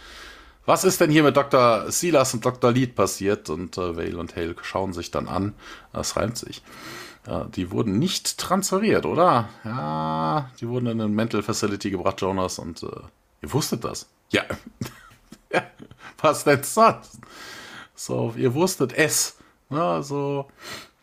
was ist denn hier mit Dr. Silas und Dr. Lead passiert? Und äh, Vale und Hale schauen sich dann an. Das reimt sich. Ja, die wurden nicht transferiert, oder? Ja, die wurden in eine Mental Facility gebracht, Jonas, und äh, ihr wusstet das. Ja. ja. Was denn sonst? So, ihr wusstet es. Ja, so.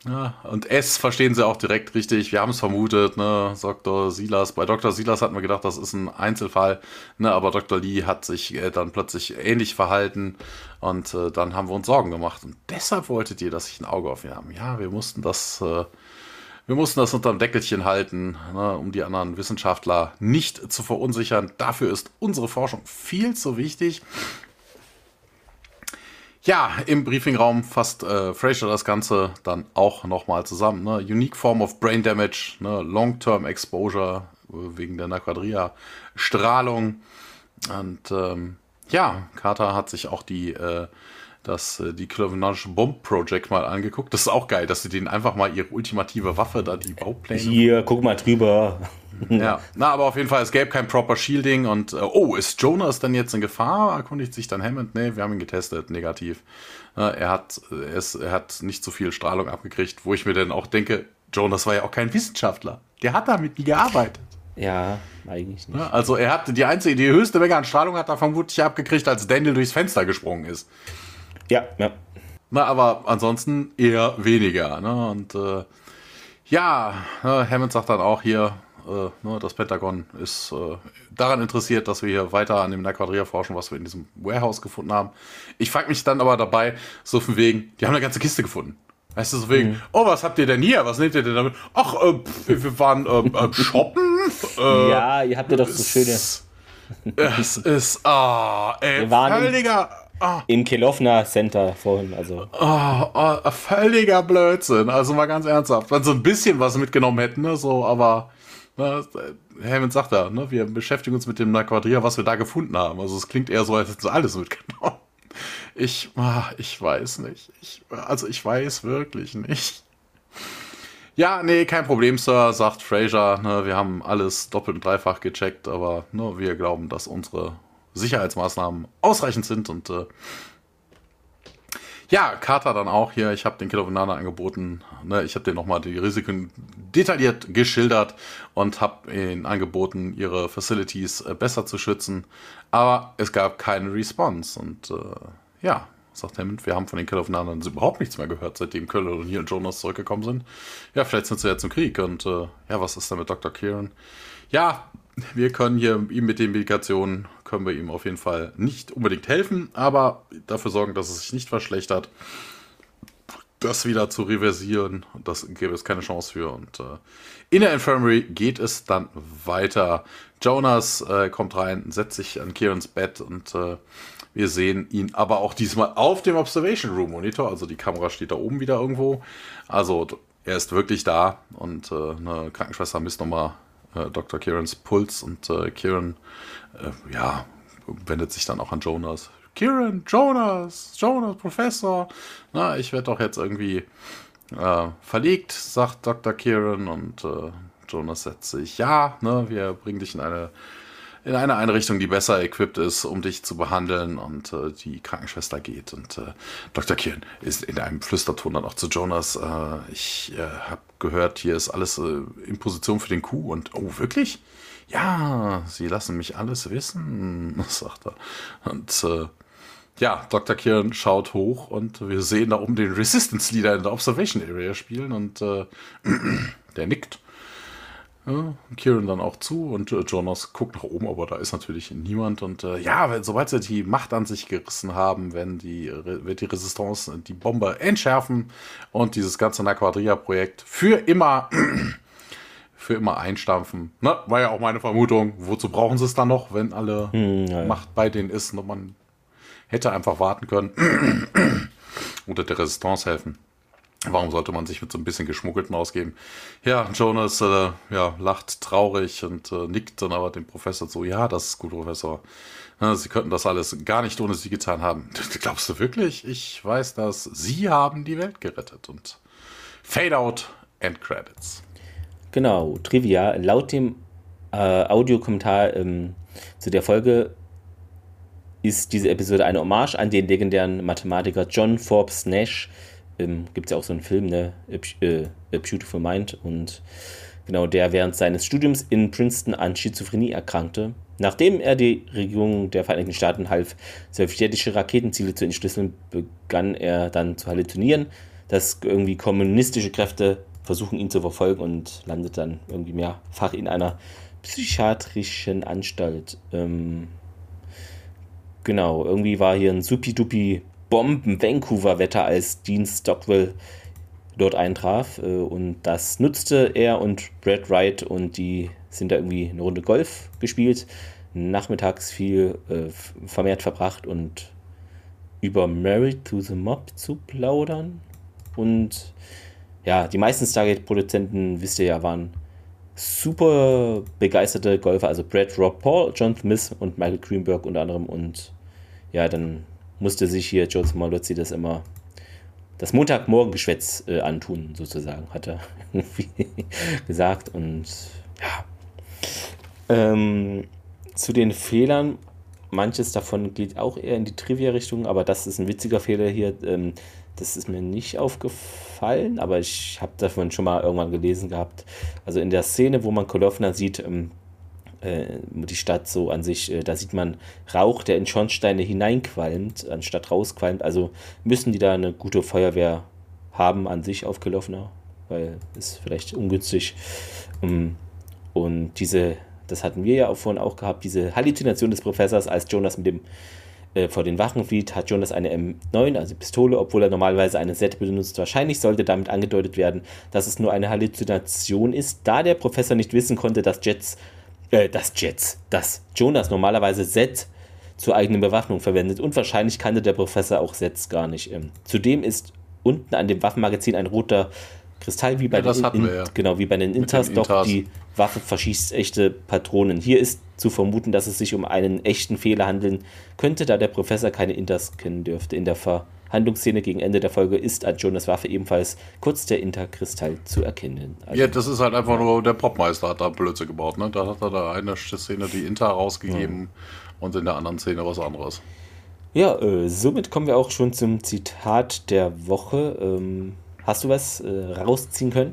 Ja, und S verstehen sie auch direkt richtig. Wir haben es vermutet, ne? Dr. Silas. Bei Dr. Silas hatten wir gedacht, das ist ein Einzelfall, ne? Aber Dr. Lee hat sich äh, dann plötzlich ähnlich verhalten und äh, dann haben wir uns Sorgen gemacht. Und deshalb wolltet ihr, dass ich ein Auge auf ihn habe. Ja, wir mussten das, äh, wir mussten das unterm Deckelchen halten, ne? um die anderen Wissenschaftler nicht zu verunsichern. Dafür ist unsere Forschung viel zu wichtig. Ja, im Briefingraum fasst äh, Fraser das Ganze dann auch nochmal zusammen. Ne? Unique Form of Brain Damage, ne? Long-Term Exposure äh, wegen der Naquadria-Strahlung. Und ähm, ja, Carter hat sich auch die, äh, das, äh, die Clovinanische Bomb Project mal angeguckt. Das ist auch geil, dass sie denen einfach mal ihre ultimative Waffe, da die Baupläne Hier, guck mal drüber. ja, na, aber auf jeden Fall, es gäbe kein proper Shielding und äh, oh, ist Jonas denn jetzt in Gefahr? Erkundigt sich dann Hammond. Nee, wir haben ihn getestet, negativ. Äh, er, hat, er, ist, er hat nicht so viel Strahlung abgekriegt, wo ich mir dann auch denke, Jonas war ja auch kein Wissenschaftler. Der hat damit nie gearbeitet. Ja, eigentlich nicht. Ja, also er hat die einzige, die höchste Menge an Strahlung hat er vermutlich abgekriegt, als Daniel durchs Fenster gesprungen ist. Ja, ja. Na, aber ansonsten eher weniger. Ne? Und äh, ja, ne, Hammond sagt dann auch hier, äh, ne, das Pentagon ist äh, daran interessiert, dass wir hier weiter an dem Naquadria forschen, was wir in diesem Warehouse gefunden haben. Ich frage mich dann aber dabei, so von wegen, die haben eine ganze Kiste gefunden. Weißt du, so wegen, oh, was habt ihr denn hier? Was nehmt ihr denn damit? Ach, äh, pf, wir waren äh, äh, shoppen. Äh, ja, ihr habt ja doch so schöne. Es ist, ah, ey, Wir waren ah, Im Kelowna Center vorhin, also. Oh, oh, völliger Blödsinn. Also mal ganz ernsthaft. Wenn so ein bisschen was mitgenommen hätten, ne, so, aber ne, Hammond sagt ja, ne, wir beschäftigen uns mit dem Naquadria, was wir da gefunden haben. Also es klingt eher so, als hätten sie alles mitgenommen. Ich, ah, ich weiß nicht. Ich, also ich weiß wirklich nicht. Ja, nee, kein Problem, Sir, sagt Fraser. Ne, wir haben alles doppelt und dreifach gecheckt, aber ne, wir glauben, dass unsere Sicherheitsmaßnahmen ausreichend sind und äh, ja, Carter dann auch hier. Ich habe den Killer Banana angeboten. Ne, ich habe denen nochmal die Risiken detailliert geschildert und habe ihnen angeboten, ihre Facilities äh, besser zu schützen. Aber es gab keine Response. Und äh, ja, sagt Hammond. Wir haben von den Kelloffenanern überhaupt nichts mehr gehört, seitdem Kölle und hier und Jonas zurückgekommen sind. Ja, vielleicht sind sie jetzt im Krieg. Und äh, ja, was ist da mit Dr. Kieran? Ja, wir können hier ihm mit den Medikationen, können wir ihm auf jeden Fall nicht unbedingt helfen, aber dafür sorgen, dass es sich nicht verschlechtert. Das wieder zu reversieren, das gäbe es keine Chance für. Und äh, in der Infirmary geht es dann weiter. Jonas äh, kommt rein, setzt sich an Kierans Bett und äh, wir sehen ihn aber auch diesmal auf dem Observation Room Monitor. Also die Kamera steht da oben wieder irgendwo. Also er ist wirklich da und äh, eine Krankenschwester misst nochmal äh, Dr. Kierans Puls und äh, Kieran, äh, ja, wendet sich dann auch an Jonas. Kieran, Jonas, Jonas, Professor, na, ich werde doch jetzt irgendwie äh, verlegt, sagt Dr. Kieran und äh, Jonas setzt sich, ja, ne, wir bringen dich in eine in eine Einrichtung, die besser equipped ist, um dich zu behandeln. Und äh, die Krankenschwester geht. Und äh, Dr. Kieran ist in einem Flüsterton dann auch zu Jonas. Äh, ich äh, habe gehört, hier ist alles äh, in Position für den Coup. Und oh, wirklich? Ja, sie lassen mich alles wissen, sagt er. Und äh, ja, Dr. Kieran schaut hoch und wir sehen da oben den Resistance Leader in der Observation Area spielen und der nickt ja, Kieran dann auch zu und äh, Jonas guckt nach oben, aber da ist natürlich niemand. Und äh, ja, wenn, sobald sie die Macht an sich gerissen haben, wenn die, wird die Resistance die Bombe entschärfen und dieses ganze Naquadria-Projekt für immer, für immer einstampfen. Ne? War ja auch meine Vermutung. Wozu brauchen sie es dann noch, wenn alle hm, ja, Macht bei denen ist und man hätte einfach warten können oder der Resistance helfen. Warum sollte man sich mit so ein bisschen Geschmuggelten ausgeben? Ja, Jonas äh, ja, lacht traurig und äh, nickt dann aber dem Professor so, ja, das ist gut, Professor. Ja, Sie könnten das alles gar nicht ohne Sie getan haben. Glaubst du wirklich? Ich weiß dass Sie haben die Welt gerettet. Und Fade out, End Credits. Genau, Trivia. Laut dem äh, Audiokommentar ähm, zu der Folge ist diese Episode eine Hommage an den legendären Mathematiker John Forbes Nash, ähm, gibt es ja auch so einen Film, ne? A, äh, A Beautiful Mind. Und genau, der während seines Studiums in Princeton an Schizophrenie erkrankte. Nachdem er die Regierung der Vereinigten Staaten half, sowjetische Raketenziele zu entschlüsseln, begann er dann zu halluzinieren, dass irgendwie kommunistische Kräfte versuchen, ihn zu verfolgen und landet dann irgendwie mehrfach in einer psychiatrischen Anstalt. Ähm, genau, irgendwie war hier ein supi-dupi Bomben-Vancouver-Wetter, als Dean Stockwell dort eintraf. Äh, und das nutzte er und Brad Wright und die sind da irgendwie eine Runde Golf gespielt. Nachmittags viel äh, vermehrt verbracht und über Married to the Mob zu plaudern. Und ja, die meisten Stargate-Produzenten, wisst ihr ja, waren super begeisterte Golfer. Also Brad Rob Paul, John Smith und Michael Greenberg unter anderem. Und ja, dann musste sich hier Jones Malozzi das immer das Montagmorgengeschwätz äh, antun, sozusagen, hat er irgendwie gesagt. Und ja. Ähm, zu den Fehlern, manches davon geht auch eher in die Trivia-Richtung, aber das ist ein witziger Fehler hier. Ähm, das ist mir nicht aufgefallen, aber ich habe davon schon mal irgendwann gelesen gehabt. Also in der Szene, wo man Kolofna sieht, ähm, äh, die Stadt so an sich, äh, da sieht man Rauch, der in Schornsteine hineinqualmt, anstatt rausqualmt. Also müssen die da eine gute Feuerwehr haben an sich auf Kelowna, weil es vielleicht ungünstig. Um, und diese, das hatten wir ja auch vorhin auch gehabt, diese Halluzination des Professors, als Jonas mit dem äh, vor den Wachen flieht, hat Jonas eine M9, also Pistole, obwohl er normalerweise eine Z benutzt. Wahrscheinlich sollte damit angedeutet werden, dass es nur eine Halluzination ist, da der Professor nicht wissen konnte, dass Jets äh, das Jets, das Jonas normalerweise Set zur eigenen Bewaffnung verwendet und wahrscheinlich kannte der Professor auch Sets gar nicht. Ähm, zudem ist unten an dem Waffenmagazin ein roter Kristall wie bei ja, den, in, ja. genau, wie bei den Inters, doch Inters. die Waffe verschießt echte Patronen. Hier ist zu vermuten, dass es sich um einen echten Fehler handeln könnte, da der Professor keine Inters kennen dürfte. In der Ver Handlungsszene gegen Ende der Folge ist an Jonas Waffe ebenfalls kurz der Interkristall zu erkennen. Also, ja, das ist halt einfach nur, der Popmeister hat da Blödsinn gebaut. Ne? Da hat er da eine Szene die Inter rausgegeben ja. und in der anderen Szene was anderes. Ja, äh, somit kommen wir auch schon zum Zitat der Woche. Ähm, hast du was äh, rausziehen können?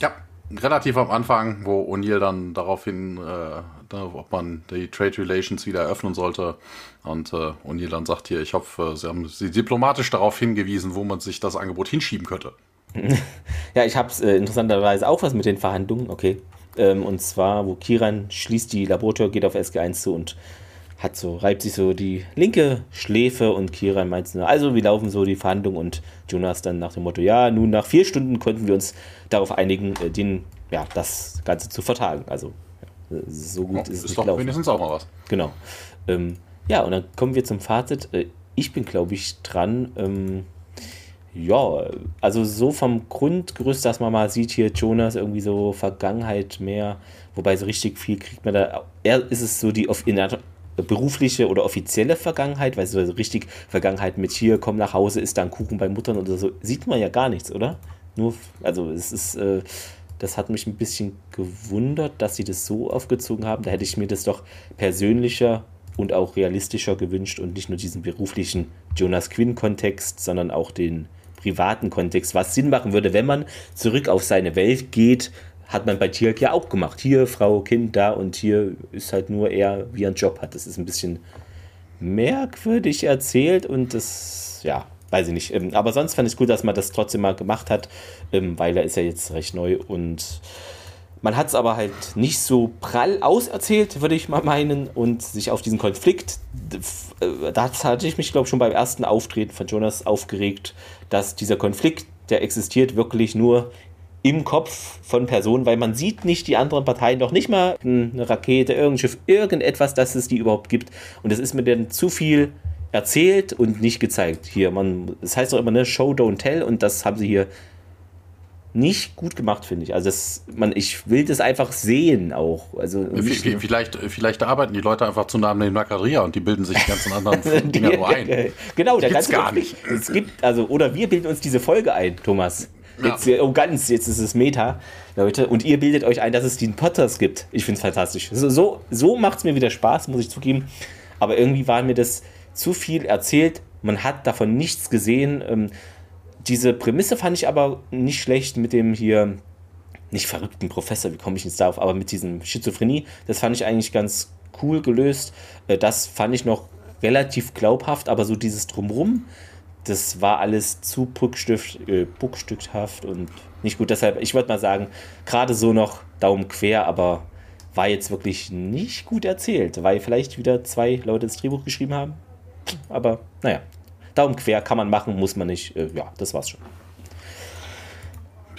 Ja, relativ am Anfang, wo O'Neill dann daraufhin, äh, da, ob man die Trade Relations wieder eröffnen sollte. Und äh, O'Neill sagt hier, ich hoffe, Sie haben sie diplomatisch darauf hingewiesen, wo man sich das Angebot hinschieben könnte. ja, ich habe äh, interessanterweise auch was mit den Verhandlungen, okay. Ähm, und zwar, wo Kiran schließt die Labortür, geht auf SG1 zu und hat so, reibt sich so die linke Schläfe und Kiran meint nur, also wie laufen so die Verhandlungen und Jonas dann nach dem Motto, ja, nun nach vier Stunden konnten wir uns darauf einigen, äh, den, ja, das Ganze zu vertagen. Also so gut oh, ist es ist doch gelaufen. wenigstens auch mal was. Genau. Ähm, ja, und dann kommen wir zum Fazit. Äh, ich bin, glaube ich, dran. Ähm, ja, also so vom Grundgerüst, dass man mal sieht, hier Jonas irgendwie so Vergangenheit mehr, wobei so richtig viel kriegt man da. Er ist es so die in der berufliche oder offizielle Vergangenheit, weil so richtig Vergangenheit mit hier, komm nach Hause, ist da ein Kuchen bei Muttern oder so, sieht man ja gar nichts, oder? Nur, also es ist, äh, das hat mich ein bisschen gewundert, dass sie das so aufgezogen haben. Da hätte ich mir das doch persönlicher und auch realistischer gewünscht und nicht nur diesen beruflichen Jonas Quinn-Kontext, sondern auch den privaten Kontext, was Sinn machen würde, wenn man zurück auf seine Welt geht, hat man bei Tierk ja auch gemacht. Hier Frau, Kind, da und hier ist halt nur er, wie er einen Job hat. Das ist ein bisschen merkwürdig erzählt und das, ja, weiß ich nicht. Ähm, aber sonst fand ich es gut, dass man das trotzdem mal gemacht hat, ähm, weil er ist ja jetzt recht neu und man hat es aber halt nicht so prall auserzählt, würde ich mal meinen, und sich auf diesen Konflikt, äh, da hatte ich mich, glaube ich, schon beim ersten Auftreten von Jonas aufgeregt, dass dieser Konflikt, der existiert wirklich nur im Kopf von Personen, weil man sieht nicht die anderen Parteien, noch nicht mal eine Rakete, irgendein Schiff, irgendetwas, dass es die überhaupt gibt. Und es ist mir dann zu viel erzählt und nicht gezeigt. Hier, man, das heißt doch immer, ne, Show, don't tell, und das haben sie hier nicht gut gemacht, finde ich. Also das, man, ich will das einfach sehen auch. Also vielleicht, vielleicht arbeiten die Leute einfach zu nah an dem Nakaria und die bilden sich die ganzen anderen Dinger nur ein. Genau, der ganze gar nicht. Es gibt, also, oder wir bilden uns diese Folge ein, Thomas. Jetzt, ja. oh ganz, jetzt ist es Meta, Leute. Und ihr bildet euch ein, dass es den Potters gibt. Ich finde es fantastisch. So, so, so macht es mir wieder Spaß, muss ich zugeben. Aber irgendwie war mir das zu viel erzählt. Man hat davon nichts gesehen. Ähm, diese Prämisse fand ich aber nicht schlecht mit dem hier, nicht verrückten Professor, wie komme ich jetzt darauf, aber mit diesem Schizophrenie. Das fand ich eigentlich ganz cool gelöst. Äh, das fand ich noch relativ glaubhaft, aber so dieses Drumrum das war alles zu buckstift, äh, buckstückhaft und nicht gut. Deshalb, ich würde mal sagen, gerade so noch Daumen quer, aber war jetzt wirklich nicht gut erzählt, weil vielleicht wieder zwei Leute das Drehbuch geschrieben haben. Aber naja, Daumen quer kann man machen, muss man nicht. Äh, ja, das war's schon.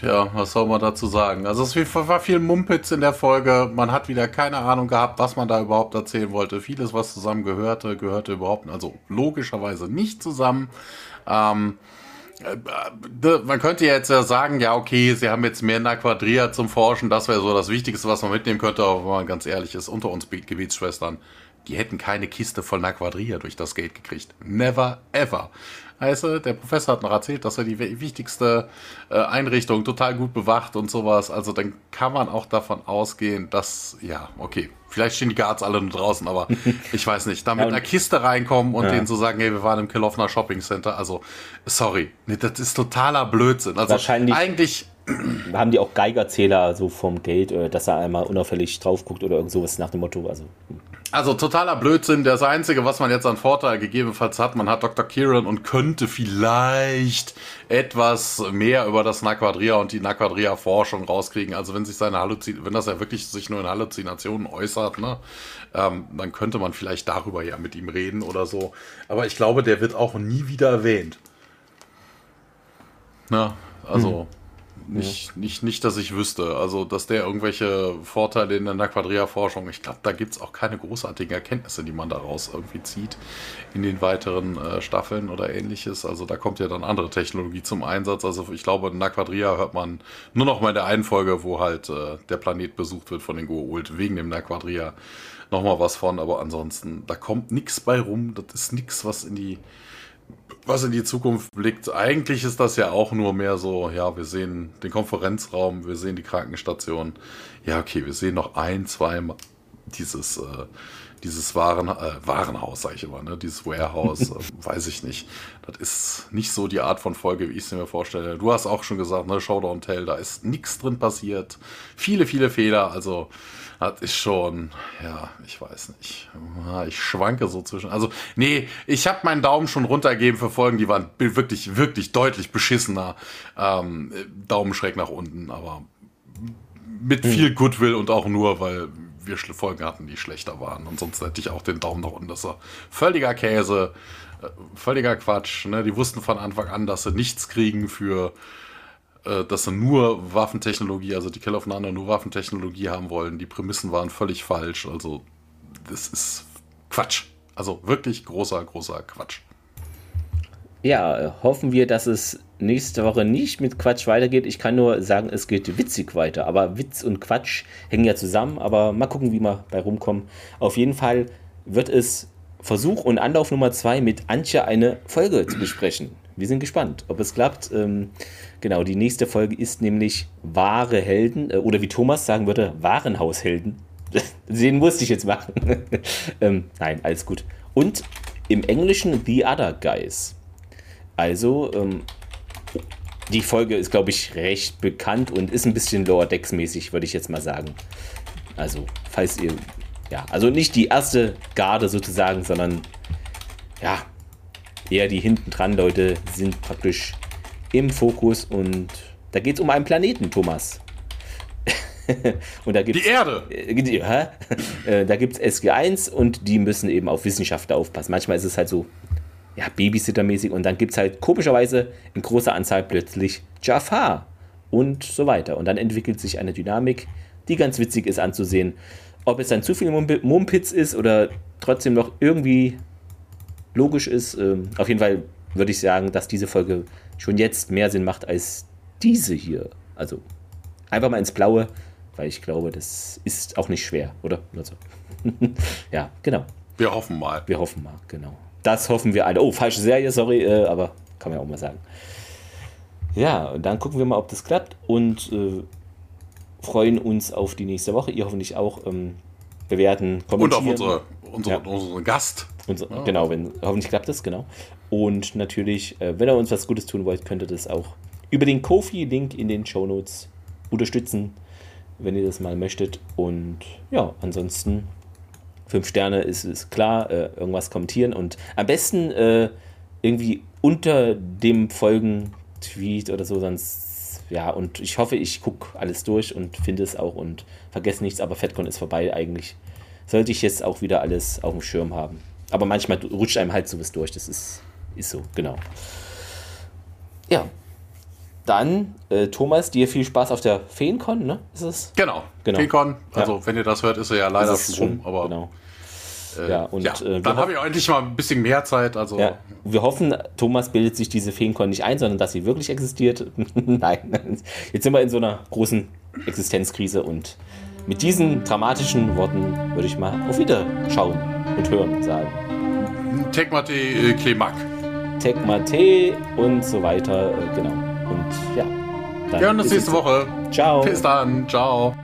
Ja, was soll man dazu sagen? Also es war viel Mumpitz in der Folge. Man hat wieder keine Ahnung gehabt, was man da überhaupt erzählen wollte. Vieles, was zusammen gehörte, gehörte überhaupt, also logischerweise nicht zusammen. Ähm, äh, man könnte jetzt ja sagen, ja, okay, sie haben jetzt mehr in der Quadria zum Forschen, das wäre so das Wichtigste, was man mitnehmen könnte, aber wenn man ganz ehrlich ist, unter uns Gebetsschwestern, die hätten keine Kiste voll Naquadria durch das Gate gekriegt. Never ever. Weißt du, der Professor hat noch erzählt, dass er die wichtigste äh, Einrichtung total gut bewacht und sowas. Also dann kann man auch davon ausgehen, dass, ja, okay, vielleicht stehen die Guards alle nur draußen, aber ich weiß nicht, da mit einer Kiste reinkommen und ja. denen zu so sagen, hey, wir waren im Kilofner Shopping Center. Also, sorry, nee, das ist totaler Blödsinn. Also Wahrscheinlich eigentlich haben die auch Geigerzähler so vom Geld, äh, dass er einmal unauffällig drauf guckt oder irgend sowas nach dem Motto. Also, hm. Also totaler Blödsinn. Das Einzige, was man jetzt an Vorteil gegebenenfalls hat, man hat Dr. Kieran und könnte vielleicht etwas mehr über das Naquadria und die Naquadria-Forschung rauskriegen. Also wenn sich seine Halluzin wenn das ja wirklich sich nur in Halluzinationen äußert, ne, ähm, dann könnte man vielleicht darüber ja mit ihm reden oder so. Aber ich glaube, der wird auch nie wieder erwähnt. Na, also. Hm. Nicht, ja. nicht, nicht, dass ich wüsste. Also, dass der irgendwelche Vorteile in der Naquadria-Forschung, ich glaube, da gibt es auch keine großartigen Erkenntnisse, die man daraus irgendwie zieht in den weiteren äh, Staffeln oder ähnliches. Also, da kommt ja dann andere Technologie zum Einsatz. Also, ich glaube, in Naquadria hört man nur noch mal in der einen Folge, wo halt äh, der Planet besucht wird von den Goa'uld, wegen dem Naquadria nochmal was von. Aber ansonsten, da kommt nichts bei rum. Das ist nichts, was in die was in die Zukunft blickt. Eigentlich ist das ja auch nur mehr so, ja, wir sehen den Konferenzraum, wir sehen die Krankenstation. Ja, okay, wir sehen noch ein, zwei dieses, äh, dieses Waren, äh, Warenhaus, sage ich immer, ne? dieses Warehouse, äh, weiß ich nicht. Das ist nicht so die Art von Folge, wie ich es mir vorstelle. Du hast auch schon gesagt, ne, Showdown Tell, da ist nichts drin passiert. Viele, viele Fehler, also das ist schon, ja, ich weiß nicht. Ich schwanke so zwischen. Also, nee, ich habe meinen Daumen schon runtergegeben für Folgen, die waren wirklich, wirklich deutlich beschissener. Ähm, Daumen schräg nach unten, aber mit hm. viel Goodwill und auch nur, weil wir Folgen hatten, die schlechter waren. Und sonst hätte ich auch den Daumen nach unten. Das war völliger Käse, äh, völliger Quatsch. Ne? Die wussten von Anfang an, dass sie nichts kriegen für äh, dass sie nur Waffentechnologie, also die Kill of Nana nur Waffentechnologie haben wollen. Die Prämissen waren völlig falsch. Also, das ist Quatsch. Also wirklich großer, großer Quatsch. Ja, hoffen wir, dass es nächste Woche nicht mit Quatsch weitergeht. Ich kann nur sagen, es geht witzig weiter. Aber Witz und Quatsch hängen ja zusammen. Aber mal gucken, wie wir bei rumkommen. Auf jeden Fall wird es Versuch und Anlauf Nummer zwei mit Antje eine Folge zu besprechen. Wir sind gespannt, ob es klappt. Ähm, genau, die nächste Folge ist nämlich Wahre Helden äh, oder wie Thomas sagen würde, Warenhaushelden. Den musste ich jetzt machen. ähm, nein, alles gut. Und im Englischen The Other Guys. Also, ähm, die Folge ist, glaube ich, recht bekannt und ist ein bisschen Lower Decks mäßig, würde ich jetzt mal sagen. Also, falls ihr, ja, also nicht die erste Garde sozusagen, sondern ja, eher die hinten dran Leute sind praktisch im Fokus und da geht es um einen Planeten, Thomas. und da gibt's, die Erde. Äh, ja, äh, da gibt es SG1 und die müssen eben auf Wissenschaftler aufpassen. Manchmal ist es halt so, ja, Babysittermäßig und dann gibt es halt komischerweise in großer Anzahl plötzlich Jafar und so weiter. Und dann entwickelt sich eine Dynamik, die ganz witzig ist anzusehen. Ob es dann zu viel Mumpitz ist oder trotzdem noch irgendwie logisch ist. Ähm, auf jeden Fall würde ich sagen, dass diese Folge schon jetzt mehr Sinn macht als diese hier. Also einfach mal ins Blaue, weil ich glaube, das ist auch nicht schwer, oder? Also, ja, genau. Wir hoffen mal. Wir hoffen mal, genau. Das hoffen wir alle. Oh, falsche Serie, sorry, äh, aber kann man ja auch mal sagen. Ja, und dann gucken wir mal, ob das klappt und äh, freuen uns auf die nächste Woche. Ihr hoffentlich auch. Ähm, bewerten, kommentieren. Und auf unsere, unsere, ja. unseren Gast. Unser, ja. Genau, wenn, hoffentlich klappt das, genau. Und natürlich, äh, wenn ihr uns was Gutes tun wollt, könnt ihr das auch über den Kofi-Link in den Show Notes unterstützen, wenn ihr das mal möchtet. Und ja, ansonsten, fünf Sterne ist, ist klar, äh, irgendwas kommentieren und am besten äh, irgendwie unter dem Folgen-Tweet oder so, sonst ja, und ich hoffe, ich gucke alles durch und finde es auch und vergesse nichts, aber FedCon ist vorbei eigentlich. Sollte ich jetzt auch wieder alles auf dem Schirm haben. Aber manchmal rutscht einem halt sowas durch, das ist, ist so, genau. Ja, dann, äh, Thomas, dir viel Spaß auf der Feencon, ne? Ist es? Genau, genau. Feencon. Also, ja. wenn ihr das hört, ist er ja leider schon rum, aber. Genau. Äh, ja, und ja, äh, dann habe ich endlich mal ein bisschen mehr Zeit. Also. Ja, wir hoffen, Thomas bildet sich diese Feencon nicht ein, sondern dass sie wirklich existiert. Nein, jetzt sind wir in so einer großen Existenzkrise und mit diesen dramatischen Worten würde ich mal auf Wiederschauen und hören sagen. Tekmate äh, Klemak. Tekmate und so weiter, äh, genau. Und ja. Dann Wir hören uns nächste Woche. Ciao. Bis dann. Ciao.